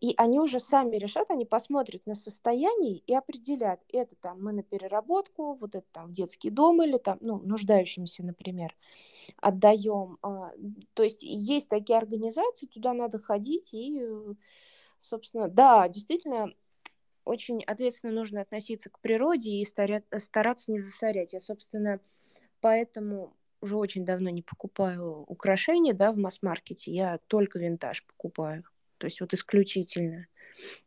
и они уже сами решат, они посмотрят на состояние и определят, это там мы на переработку, вот это там в детский дом или там, ну, нуждающимся, например, отдаем. А, то есть есть такие организации, туда надо ходить и, собственно, да, действительно, очень ответственно нужно относиться к природе и стараться не засорять. Я, собственно, поэтому уже очень давно не покупаю украшения, да, в масс-маркете, я только винтаж покупаю то есть вот исключительно.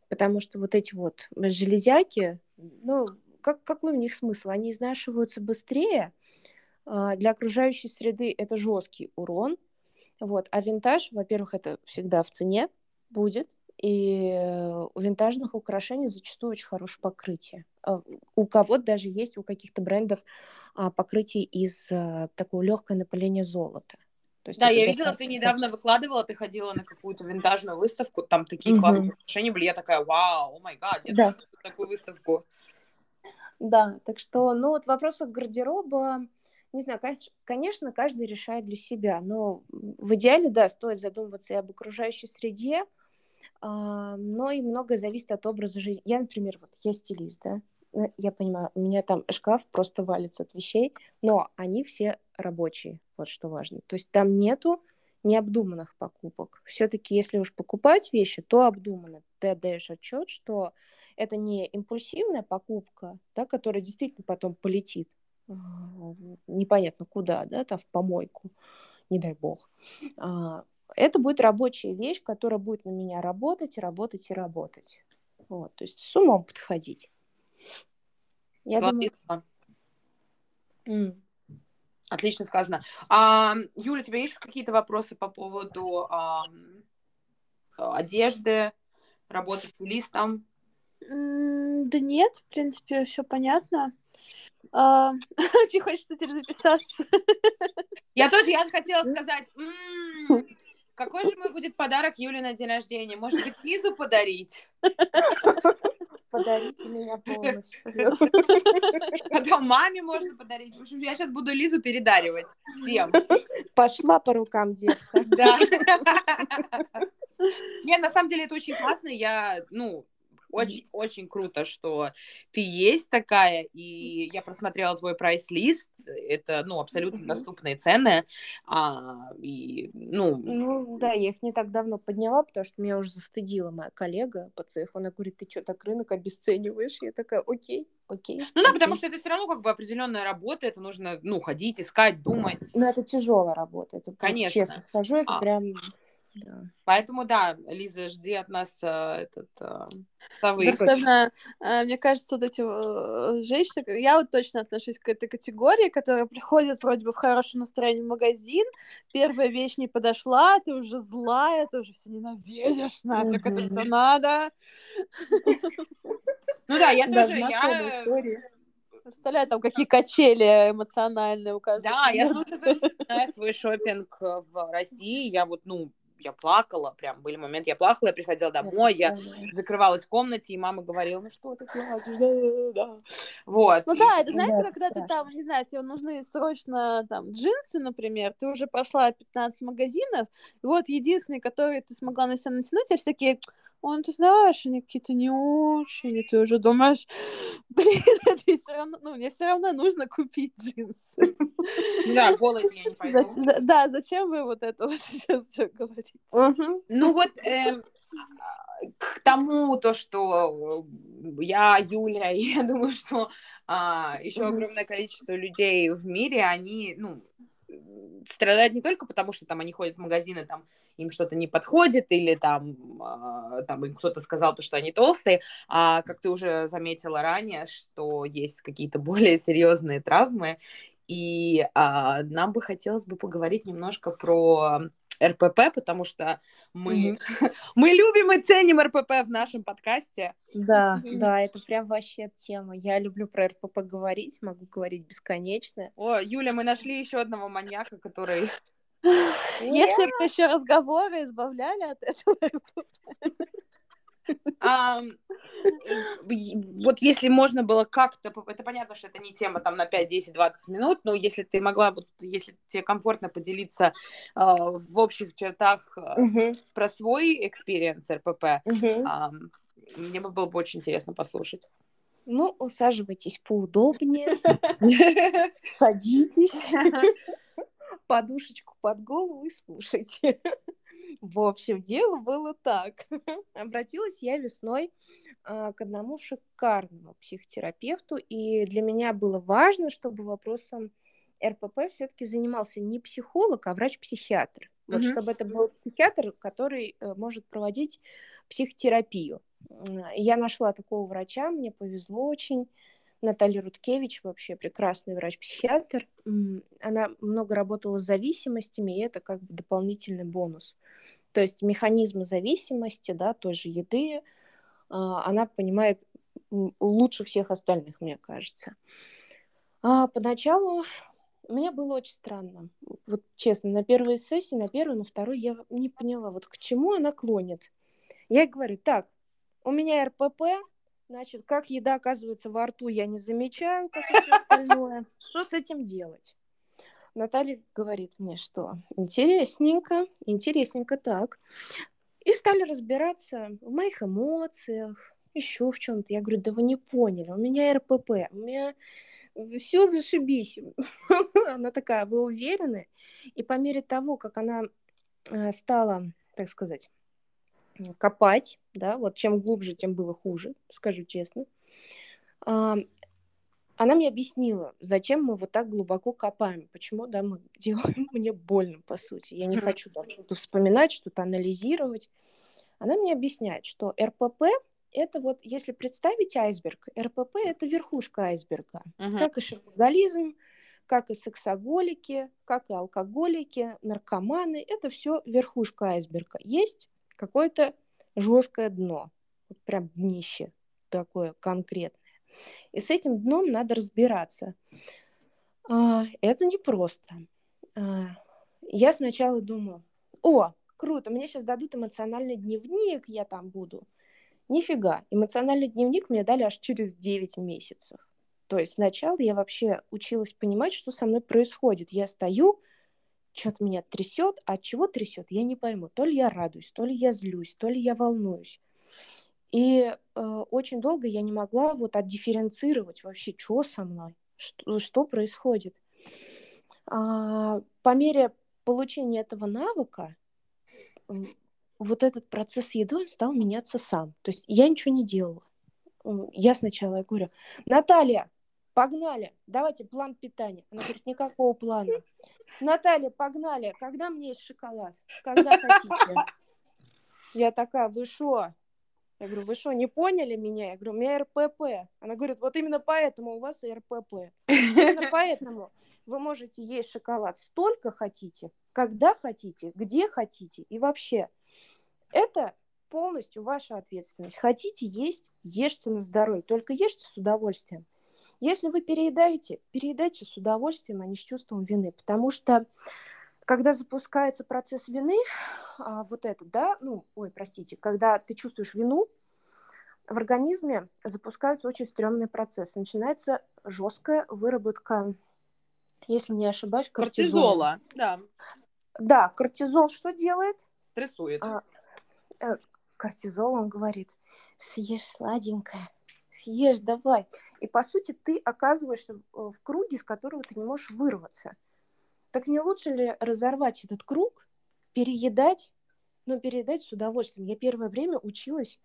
Потому что вот эти вот железяки, ну, как, какой в них смысл? Они изнашиваются быстрее, а, для окружающей среды это жесткий урон, вот, а винтаж, во-первых, это всегда в цене будет, и у винтажных украшений зачастую очень хорошее покрытие. А, у кого-то даже есть, у каких-то брендов а, покрытие из такого легкое напыление золота. Есть да, я видела, ты недавно выкладывала, ты ходила на какую-то винтажную выставку, там такие угу. классные украшения были, я такая, вау, о май гад, я да. такую выставку. Да, так что, ну вот в вопросах гардероба, не знаю, конечно, каждый решает для себя, но в идеале, да, стоит задумываться и об окружающей среде, а, но и многое зависит от образа жизни. Я, например, вот я стилист, да, я понимаю, у меня там шкаф просто валится от вещей, но они все рабочие, вот что важно. То есть там нету необдуманных покупок. Все-таки, если уж покупать вещи, то обдуманно. Ты отдаешь отчет, что это не импульсивная покупка, да, которая действительно потом полетит непонятно куда, да, там в помойку, не дай бог. А, это будет рабочая вещь, которая будет на меня работать, работать и работать. Вот, то есть с умом подходить. Я думаю... Mm. Отлично сказано. А, Юля, у тебя есть какие-то вопросы по поводу а, одежды, работы с стилистом? да нет, в принципе, все понятно. А, очень хочется теперь записаться. Я тоже, я хотела сказать, какой же мой будет подарок Юле на день рождения? Может быть, Лизу подарить? Подарите меня полностью. Потом маме можно подарить. В общем, я сейчас буду Лизу передаривать всем. Пошла по рукам, детка. Да. Не, на самом деле это очень классно. Я, ну, очень-очень круто, что ты есть такая, и я просмотрела твой прайс-лист, это, ну, абсолютно доступные цены, а, и, ну... Ну, да, я их не так давно подняла, потому что меня уже застыдила моя коллега по цеху, она говорит, ты что, так рынок обесцениваешь? Я такая, окей, окей. Ну да, потому что это все равно как бы определенная работа, это нужно, ну, ходить, искать, думать. Ну, это тяжелая работа, это, Конечно. честно скажу, это а. прям да. Поэтому, да, Лиза, жди от нас э, этот э. Собственно, э, мне кажется, вот эти э, женщины, я вот точно отношусь к этой категории, которая приходит вроде бы в хорошем настроении в магазин, первая вещь не подошла, ты уже злая, ты уже все ненавидишь, нафиг это все надо. Ну да, я тоже, я... Представляю, там какие качели эмоциональные у каждого. Да, я слушаю свой шопинг в России. Я вот, ну, я плакала, прям были моменты, я плакала, я приходила домой, я закрывалась в комнате, и мама говорила, ну что ты плачешь, да, да, вот. Ну да, это знаете, когда ты там, не знаю, тебе нужны срочно там джинсы, например, ты уже прошла 15 магазинов, и вот единственный, который ты смогла на себя натянуть, я все такие, он, ты знаешь, они какие-то не очень, и ты уже думаешь, блин, это все равно, ну, мне все равно нужно купить джинсы. Да, голый я не пойду. Да, зачем вы вот это вот сейчас все говорите? Ну вот, эм, к тому, то, что я, Юля, и я думаю, что а, еще огромное количество людей в мире, они, ну, страдают не только потому, что там они ходят в магазины, там им что-то не подходит, или там, э, там им кто-то сказал то, что они толстые, а как ты уже заметила ранее, что есть какие-то более серьезные травмы, и э, нам бы хотелось бы поговорить немножко про РПП, потому что мы, mm-hmm. мы любим и ценим РПП в нашем подкасте. Да, mm-hmm. да, это прям вообще тема. Я люблю про РПП говорить, могу говорить бесконечно. О, Юля, мы нашли еще одного маньяка, который... Если бы еще разговоры избавляли от этого а, вот если можно было как-то, это понятно, что это не тема там на 5, 10, 20 минут, но если ты могла, вот если тебе комфортно поделиться э, в общих чертах э, про свой experience РПП, мне бы было бы очень интересно послушать. Ну, усаживайтесь поудобнее, садитесь, подушечку под голову и слушайте. В общем, дело было так. Обратилась я весной а, к одному шикарному психотерапевту, и для меня было важно, чтобы вопросом РПП все-таки занимался не психолог, а врач-психиатр. Вот mm-hmm. чтобы это был психиатр, который э, может проводить психотерапию. Я нашла такого врача, мне повезло очень. Наталья Рудкевич вообще прекрасный врач-психиатр. Она много работала с зависимостями, и это как бы дополнительный бонус. То есть механизмы зависимости, да, той же еды, а, она понимает лучше всех остальных, мне кажется. А поначалу мне было очень странно. Вот честно, на первой сессии, на первой, на второй я не поняла, вот к чему она клонит. Я ей говорю, так, у меня РПП, Значит, как еда оказывается во рту, я не замечаю, как и все остальное. Что с этим делать? Наталья говорит мне, что интересненько, интересненько так. И стали разбираться в моих эмоциях, еще в чем-то. Я говорю, да вы не поняли, у меня РПП, у меня все зашибись. Она такая, вы уверены? И по мере того, как она э, стала, так сказать, копать, да, вот чем глубже, тем было хуже, скажу честно. А, она мне объяснила, зачем мы вот так глубоко копаем, почему, да, мы делаем мне больно, по сути. Я не хочу там что-то вспоминать, что-то анализировать. Она мне объясняет, что РПП это вот, если представить айсберг, РПП это верхушка айсберга, uh-huh. как и шопоголизм, как и сексоголики, как и алкоголики, наркоманы, это все верхушка айсберга. Есть какое-то жесткое дно, вот прям днище такое конкретное. И с этим дном надо разбираться. А, это непросто. А, я сначала думаю, о, круто, мне сейчас дадут эмоциональный дневник, я там буду. Нифига, эмоциональный дневник мне дали аж через 9 месяцев. То есть сначала я вообще училась понимать, что со мной происходит. Я стою, что-то меня трясет, а от чего трясет, я не пойму. То ли я радуюсь, то ли я злюсь, то ли я волнуюсь. И э, очень долго я не могла вот отдифференцировать вообще, что со мной, что, что происходит. А, по мере получения этого навыка, вот этот процесс еды, он стал меняться сам. То есть я ничего не делала. Я сначала говорю, Наталья, погнали, давайте план питания. Она говорит, никакого плана. Наталья, погнали, когда мне есть шоколад? Когда хотите? Я такая, вы что? Я говорю, вы что, не поняли меня? Я говорю, у меня РПП. Она говорит, вот именно поэтому у вас РПП. Именно поэтому вы можете есть шоколад столько хотите, когда хотите, где хотите и вообще. Это полностью ваша ответственность. Хотите есть, ешьте на здоровье, только ешьте с удовольствием. Если вы переедаете, переедайте с удовольствием, а не с чувством вины, потому что когда запускается процесс вины, а, вот это, да, ну, ой, простите, когда ты чувствуешь вину, в организме запускается очень стрёмный процесс. Начинается жесткая выработка, если не ошибаюсь, кортизола. Кортизола, да. Да, кортизол что делает? Стрессует. А, э, кортизол, он говорит, съешь сладенькое, съешь давай. И, по сути, ты оказываешься в круге, из которого ты не можешь вырваться. Так не лучше ли разорвать этот круг, переедать, но переедать с удовольствием? Я первое время училась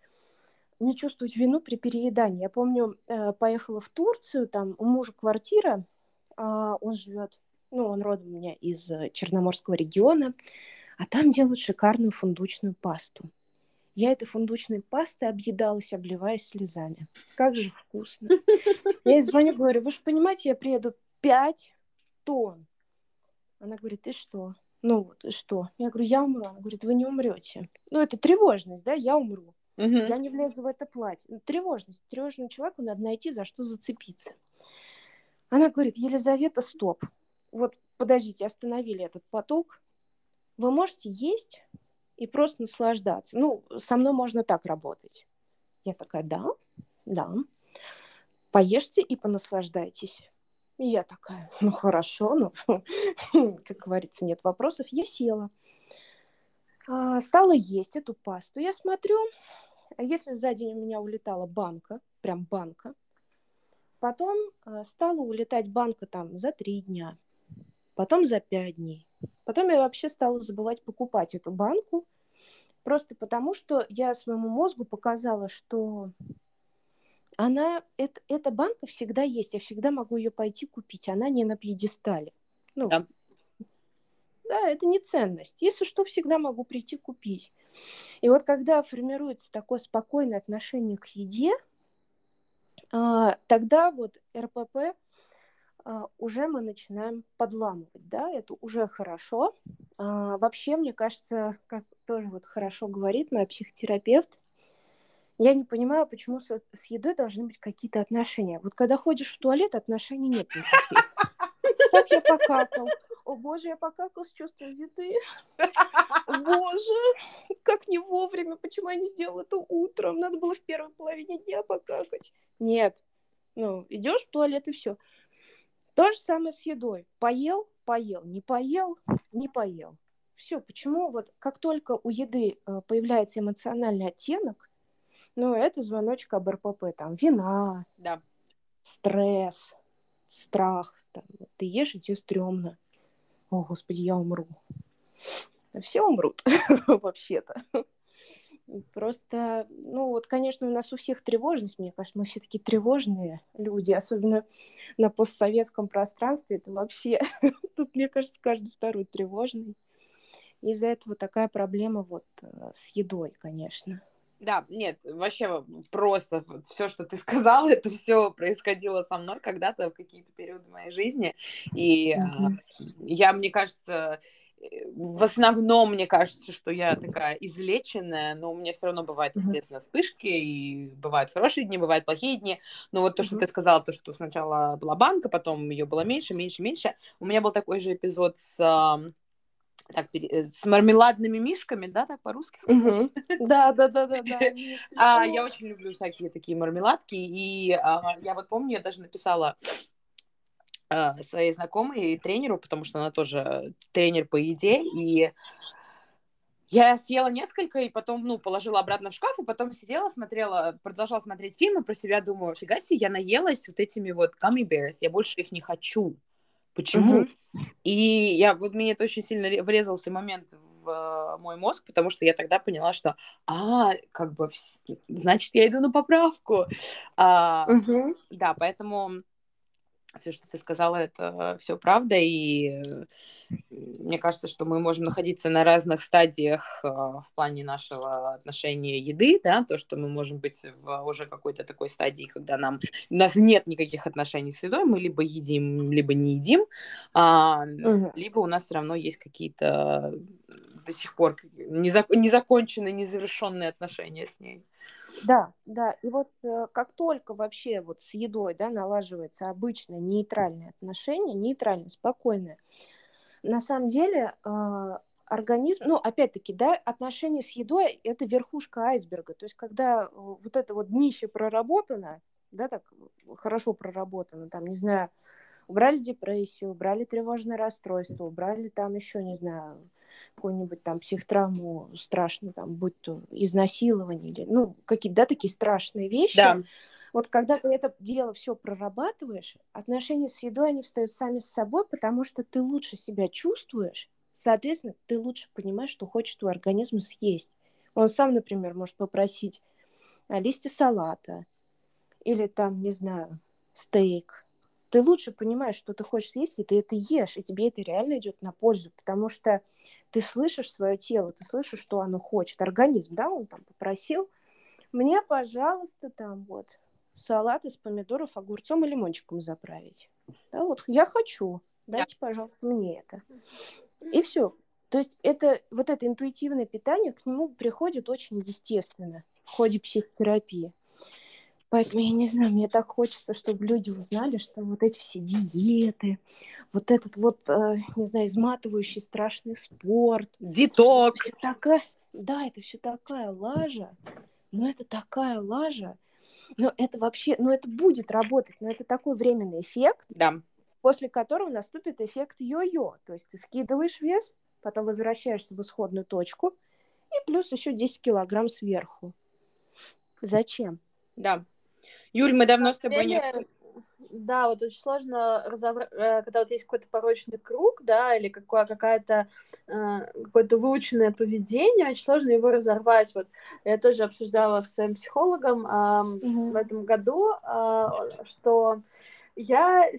не чувствовать вину при переедании. Я помню, э, поехала в Турцию, там у мужа квартира, а, он живет, ну, он родом у меня из э, Черноморского региона, а там делают шикарную фундучную пасту. Я этой фундучной пастой объедалась, обливаясь слезами. Как же вкусно. Я ей звоню, говорю, вы же понимаете, я приеду 5 тонн. Она говорит, ты что? ну вот, что? Я говорю, я умру. Она говорит, вы не умрете. Ну, это тревожность, да, я умру. Мгм. Я не влезу в это платье. Ну, Тревожность. Тревожному человеку надо найти, за что зацепиться. Она говорит, Елизавета, стоп. Вот, подождите, остановили этот поток. Вы можете есть и просто наслаждаться. Ну, со мной можно так работать. Я такая, да, да. Поешьте и понаслаждайтесь. И я такая, ну хорошо, ну, как говорится, нет вопросов. Я села. А, Стала есть эту пасту. Я смотрю, а если за день у меня улетала банка, прям банка, потом а, стала улетать банка там за три дня, потом за пять дней. Потом я вообще стала забывать покупать эту банку, просто потому что я своему мозгу показала, что она, это, эта банка всегда есть, я всегда могу ее пойти купить, она не на пьедестале. Ну, Да. да, это не ценность. Если что, всегда могу прийти купить. И вот когда формируется такое спокойное отношение к еде, а, тогда вот РПП уже мы начинаем подламывать, да, это уже хорошо. А, Вообще, мне кажется, как тоже вот хорошо говорит моя психотерапевт, я не понимаю, почему с, едой должны быть какие-то отношения. Вот когда ходишь в туалет, отношений нет никаких. Как я покакал. О боже, я покакал с чувством еды. Боже, как не вовремя. Почему я не сделала это утром? Надо было в первой половине дня покакать. Нет. Ну, идешь в туалет и все. То же самое с едой. Поел, поел. Не поел, не поел. Все. Почему вот как только у еды э, появляется эмоциональный оттенок, ну, это звоночек об РПП. Там вина, Да. стресс, страх. Там, ты ешь, и тебе стрёмно. О, Господи, я умру. Все умрут, вообще-то. Просто, ну вот, конечно, у нас у всех тревожность, мне кажется, мы все такие тревожные люди, особенно на постсоветском пространстве, это вообще, тут, мне кажется, каждый второй тревожный. Из-за этого такая проблема вот э, с едой, конечно. Да, нет, вообще просто все, что ты сказала, это все происходило со мной когда-то в какие-то периоды моей жизни. И Мгм. я, мне кажется, э, в основном, мне кажется, что я такая излеченная, но у меня все равно бывают, естественно, вспышки, и бывают хорошие дни, бывают плохие дни. Но вот то, что ты сказала, то, что сначала была банка, потом ее было меньше, меньше, меньше. У меня был такой же эпизод с, ам, так, э, с мармеладными мишками, да, так по-русски. Да, да, да, да, да. А, О, я очень люблю всякие такие мармеладки, и а, я вот помню, я даже написала а, своей знакомой и тренеру, потому что она тоже тренер по еде, и я съела несколько, и потом, ну, положила обратно в шкаф, и потом сидела, смотрела, продолжала смотреть фильмы про себя, думаю, фига себе, я наелась вот этими вот gummy bears, я больше их не хочу. Почему? Мгм. И я, вот мне это очень сильно ре- врезался момент в э, мой мозг, потому что я тогда поняла, что, а, как бы, значит, я иду на поправку. А, Мгм. да, поэтому все, что ты сказала, это все правда, и э, мне кажется, что мы можем находиться на разных стадиях э, в плане нашего отношения еды, да, то, что мы можем быть в уже какой-то такой стадии, когда нам у нас нет никаких отношений с едой, мы либо едим, либо не едим, а, Мгм. либо у нас все равно есть какие-то до сих пор незак- незаконченные, незавершенные отношения с ней. Да, да. И вот э, как только вообще вот с едой, да, налаживается обычное нейтральное отношение, нейтральное, спокойное, на самом деле э, организм, ну, опять-таки, да, отношения с едой – это верхушка айсберга. То есть когда э, вот это вот днище проработано, да, так хорошо проработано, там, не знаю, убрали депрессию, убрали тревожное расстройство, убрали там еще, не знаю, какую-нибудь там психотравму страшную, там, будь то изнасилование или, ну, какие-то, да, такие страшные вещи. Да. Вот когда ты это дело все прорабатываешь, отношения с едой, они встают сами с собой, потому что ты лучше себя чувствуешь, соответственно, ты лучше понимаешь, что хочет твой организм съесть. Он сам, например, может попросить а, листья салата или там, не знаю, стейк. Ты лучше понимаешь, что ты хочешь съесть, и ты это ешь, и тебе это реально идет на пользу, потому что ты слышишь свое тело, ты слышишь, что оно хочет. Организм, да, он там попросил, мне, пожалуйста, там вот салат из помидоров, огурцом и лимончиком заправить. Да, вот я хочу, дайте, пожалуйста, мне это. И все. То есть это вот это интуитивное питание к нему приходит очень естественно в ходе психотерапии. Поэтому я не знаю, мне так хочется, чтобы люди узнали, что вот эти все диеты, вот этот вот, э, не знаю, изматывающий страшный спорт. Детокс. Такая, да, это все такая лажа. Но это такая лажа. Но это вообще, ну это будет работать, но это такой временный эффект, Да. после которого наступит эффект йо-йо. То есть ты скидываешь вес, потом возвращаешься в исходную точку, и плюс еще 10 килограмм сверху. Зачем? Да. Юль, мы давно с тобой не обсуждали. Да, вот очень сложно разобрать, когда вот есть какой-то порочный круг, да, или какое, какая-то, э, какое-то выученное поведение, очень сложно его разорвать. Вот я тоже обсуждала с своим психологом э, Мгм. в этом году, э, что я,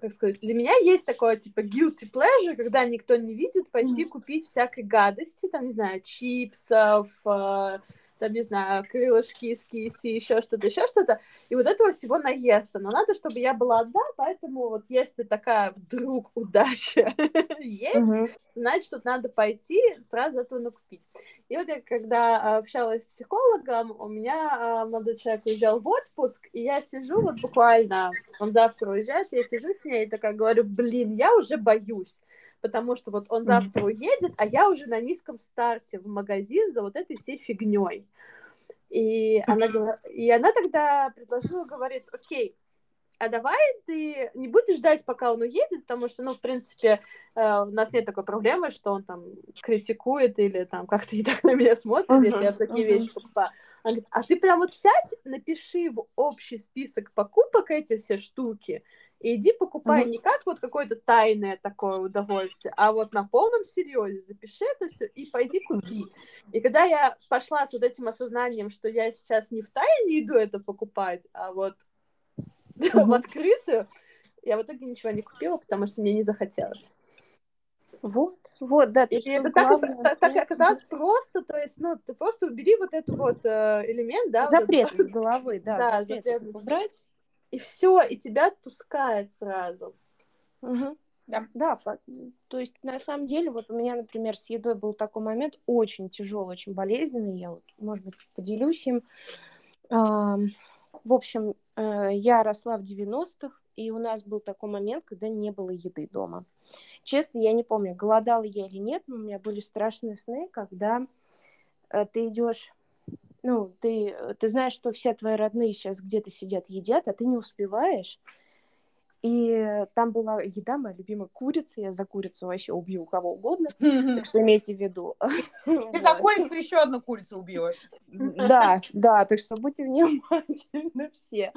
как сказать, для меня есть такое, типа, guilty pleasure, когда никто не видит, пойти Мгм. купить всякой гадости, там, не знаю, чипсов, э, там, не знаю, крылышки из киси, еще что-то, еще что-то, и вот этого всего наесться. Но надо, чтобы я была одна, поэтому вот если такая вдруг удача есть, значит, тут надо пойти сразу этого накупить. И вот я когда а, общалась с психологом, у меня а, молодой человек уезжал в отпуск, и я сижу вот буквально, он завтра уезжает, я сижу с ней и такая говорю, блин, я уже боюсь, потому что вот он завтра уедет, а я уже на низком старте в магазин за вот этой всей фигней. И она, и она тогда предложила, говорит, окей, а давай ты не будешь ждать, пока он уедет, потому что, ну, в принципе, э, у нас нет такой проблемы, что он там критикует или там как-то не так на меня смотрит, если я такие мгм. вещи покупаю. Она говорит, а ты прям вот сядь, напиши в общий список покупок эти все штуки, и иди покупай не как вот какое-то тайное такое удовольствие, а вот на полном серьезе запиши это все и пойди купи. И когда я пошла с вот этим осознанием, что я сейчас не в тайне иду это покупать, а вот в открытую, я в итоге ничего не купила, потому что мне не захотелось. Вот, вот, да. И это так, так- оказалось просто, то есть, ну, ты просто убери вот этот вот э, элемент, да, вот этот запрет из головы, да, Да, запрет запрет. убрать. И все, и тебя отпускает сразу. Мгм. Да. Да, то есть на самом деле вот у меня, например, с едой был такой момент очень тяжелый, очень болезненный. Я вот, может быть, поделюсь им. В общем, э, я росла в 90-х, и у нас был такой момент, когда не было еды дома. Честно, я не помню, голодала я или нет, но у меня были страшные сны, когда э, ты идешь, ну, ты, э, ты знаешь, что все твои родные сейчас где-то сидят, едят, а ты не успеваешь. И там была еда, моя любимая курица. Я за курицу вообще убью кого угодно. Так что имейте в виду. Ты за курицу еще одну курицу убьешь. Да, да, так что будьте внимательны все.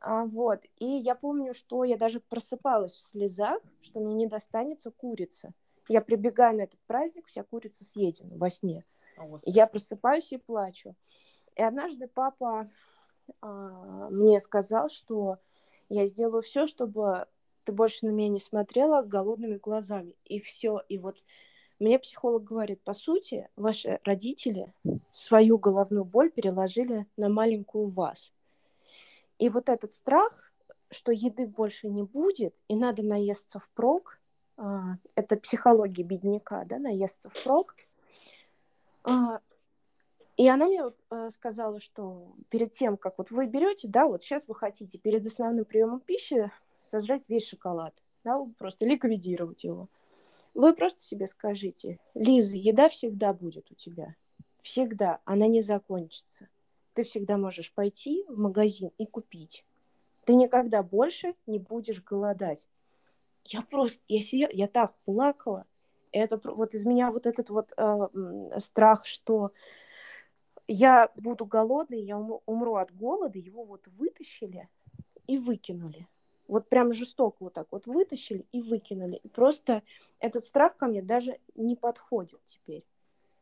А, вот. И я помню, что я даже просыпалась в слезах, что мне не достанется курица. Я прибегаю на этот праздник, вся курица съедена во сне. Я просыпаюсь и плачу. И однажды папа а, мне сказал, что я сделаю все, чтобы ты больше на меня не смотрела голодными глазами. И все. И вот мне психолог говорит, по сути, ваши родители свою головную боль переложили на маленькую вас. И вот этот страх, что еды больше не будет, и надо наесться впрок, а, это психология бедняка, да, наесться впрок, и она мне э, сказала, что перед тем, как вот вы берете, да, вот сейчас вы хотите перед основным приемом пищи сожрать весь шоколад, да, просто ликвидировать его. Вы просто себе скажите, Лиза, еда всегда будет у тебя. Всегда. Она не закончится. Ты всегда можешь пойти в магазин и купить. Ты никогда больше не будешь голодать. Я просто, я сидела, я так плакала. Это вот из меня вот этот вот э, страх, что я буду голодной, я умру, от голода, его вот вытащили и выкинули. Вот прям жестоко вот так вот вытащили и выкинули. И просто этот страх ко мне даже не подходит теперь.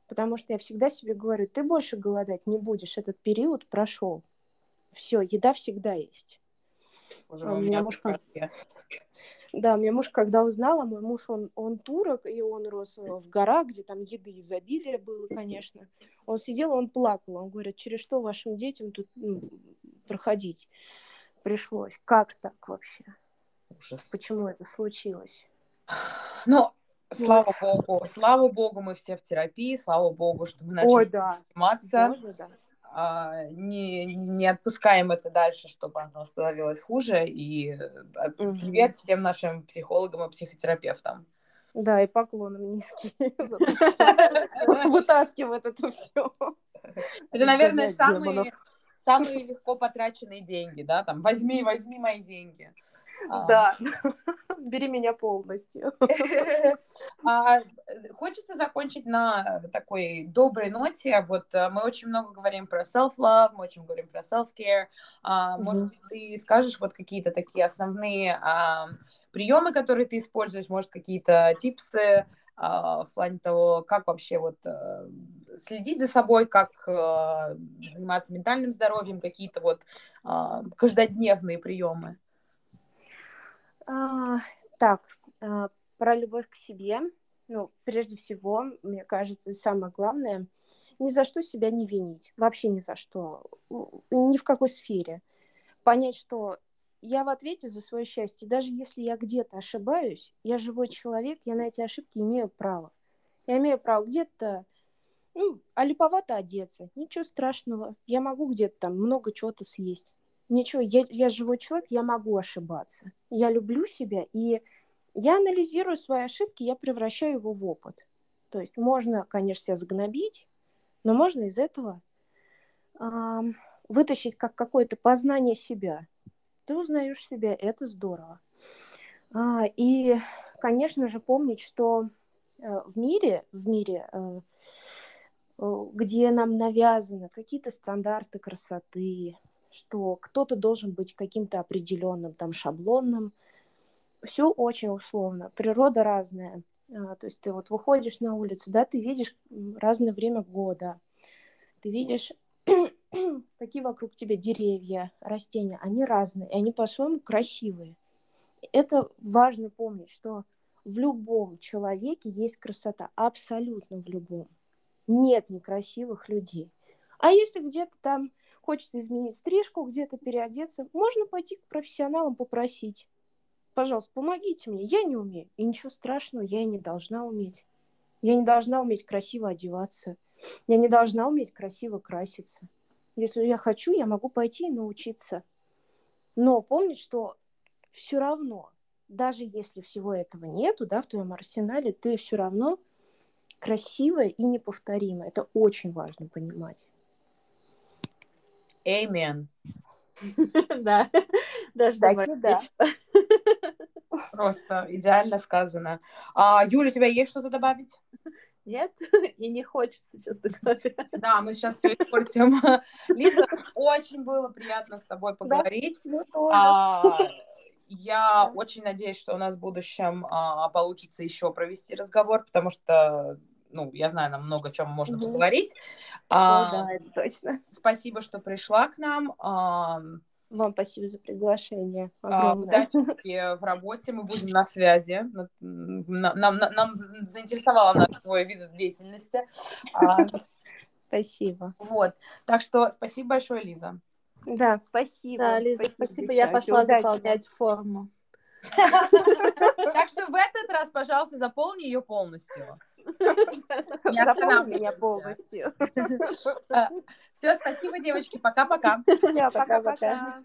Потому что я всегда себе говорю, ты больше голодать не будешь, этот период прошел. Все, еда всегда есть. Боже А у меня меня муж тоже как- я. Да, мне муж, когда узнала, мой муж, он, он турок, и он рос в горах, где там еды изобилие было, конечно. Он сидел, он плакал, он говорит, через что вашим детям тут ну, проходить пришлось? Как так вообще? Ужас. Почему это случилось? Но Слава богу, слава богу, мы все в терапии, слава богу, что мы начали Ой, да. заниматься. Боже, да. А, не, не отпускаем это дальше, чтобы оно становилось хуже. И Мгм. привет всем нашим психологам и психотерапевтам. Да, и поклоном низкий за то, что вытаскивает это все. Это, наверное, самые, самые легко потраченные деньги, да, там, возьми, возьми мои деньги. А, Да. Бери меня полностью. А, Хочется закончить на такой доброй ноте. Вот э, мы очень много говорим про self-love, мы очень говорим про self-care. А, Может, ты скажешь вот какие-то такие основные приемы, которые ты используешь, может, какие-то типсы в плане того, как вообще вот э, следить за собой, как э, заниматься ментальным здоровьем, какие-то вот каждодневные приемы. А, Так, а, про любовь к себе. Ну, прежде всего, мне кажется, самое главное, ни за что себя не винить. Вообще ни за что. Ни в какой сфере. Понять, что я в ответе за свое счастье. Даже если я где-то ошибаюсь, я живой человек, я на эти ошибки имею право. Я имею право где-то ну, а липовато одеться. Ничего страшного. Я могу где-то там много чего-то съесть. Ничего, я, я живой человек, я могу ошибаться. Я люблю себя, и я анализирую свои ошибки, я превращаю его в опыт. То есть можно, конечно, себя загнобить, но можно из этого ам, вытащить как какое-то познание себя. Ты узнаешь себя, это здорово. А, и, конечно же, помнить, что э, в мире, в мире, э, э, где нам навязаны какие-то стандарты красоты, что кто-то должен быть каким-то определенным там шаблонным, все очень условно, природа разная. А, То есть ты вот выходишь на улицу, да, ты видишь разное время года, ты видишь, какие вокруг тебя деревья, растения, они разные, и они по-своему красивые. Это важно помнить, что в любом человеке есть красота, абсолютно в любом. Нет некрасивых людей. А если где-то там хочется изменить стрижку, где-то переодеться, можно пойти к профессионалам попросить. Пожалуйста, помогите мне, я не умею. И ничего страшного, я и не должна уметь. Я не должна уметь красиво одеваться. Я не должна уметь красиво краситься. Если я хочу, я могу пойти и научиться. Но помнить, что все равно, даже если всего этого нету, да, в твоем арсенале, ты все равно красивая и неповторимая. Это очень важно понимать. Amen. Да, даже да. Просто идеально сказано. А, Юля, у тебя есть что-то добавить? Нет, и не хочется, честно говоря. Да, мы сейчас все испортим. Лиза, очень было приятно с тобой поговорить. Мне тоже. А, Я очень надеюсь, что у нас в будущем а, получится еще провести разговор, потому что, ну, я знаю, нам много о чем можно Мгм. поговорить. О, А, да, это точно. Спасибо, что пришла к нам. А, Вам спасибо за приглашение. а, Огромное. Удачи тебе в работе, мы будем на связи. На- Нам, нам, нам заинтересовала она твой вид деятельности. А, Спасибо. Вот. Так что спасибо большое, Лиза. Да, спасибо. Да, Лиза, спасибо. Я девчонки. пошла Удачи заполнять форму. Так что в этот раз, пожалуйста, заполни ее полностью. Не Заполни меня полностью. Все, спасибо, девочки. Пока-пока. пока-пока.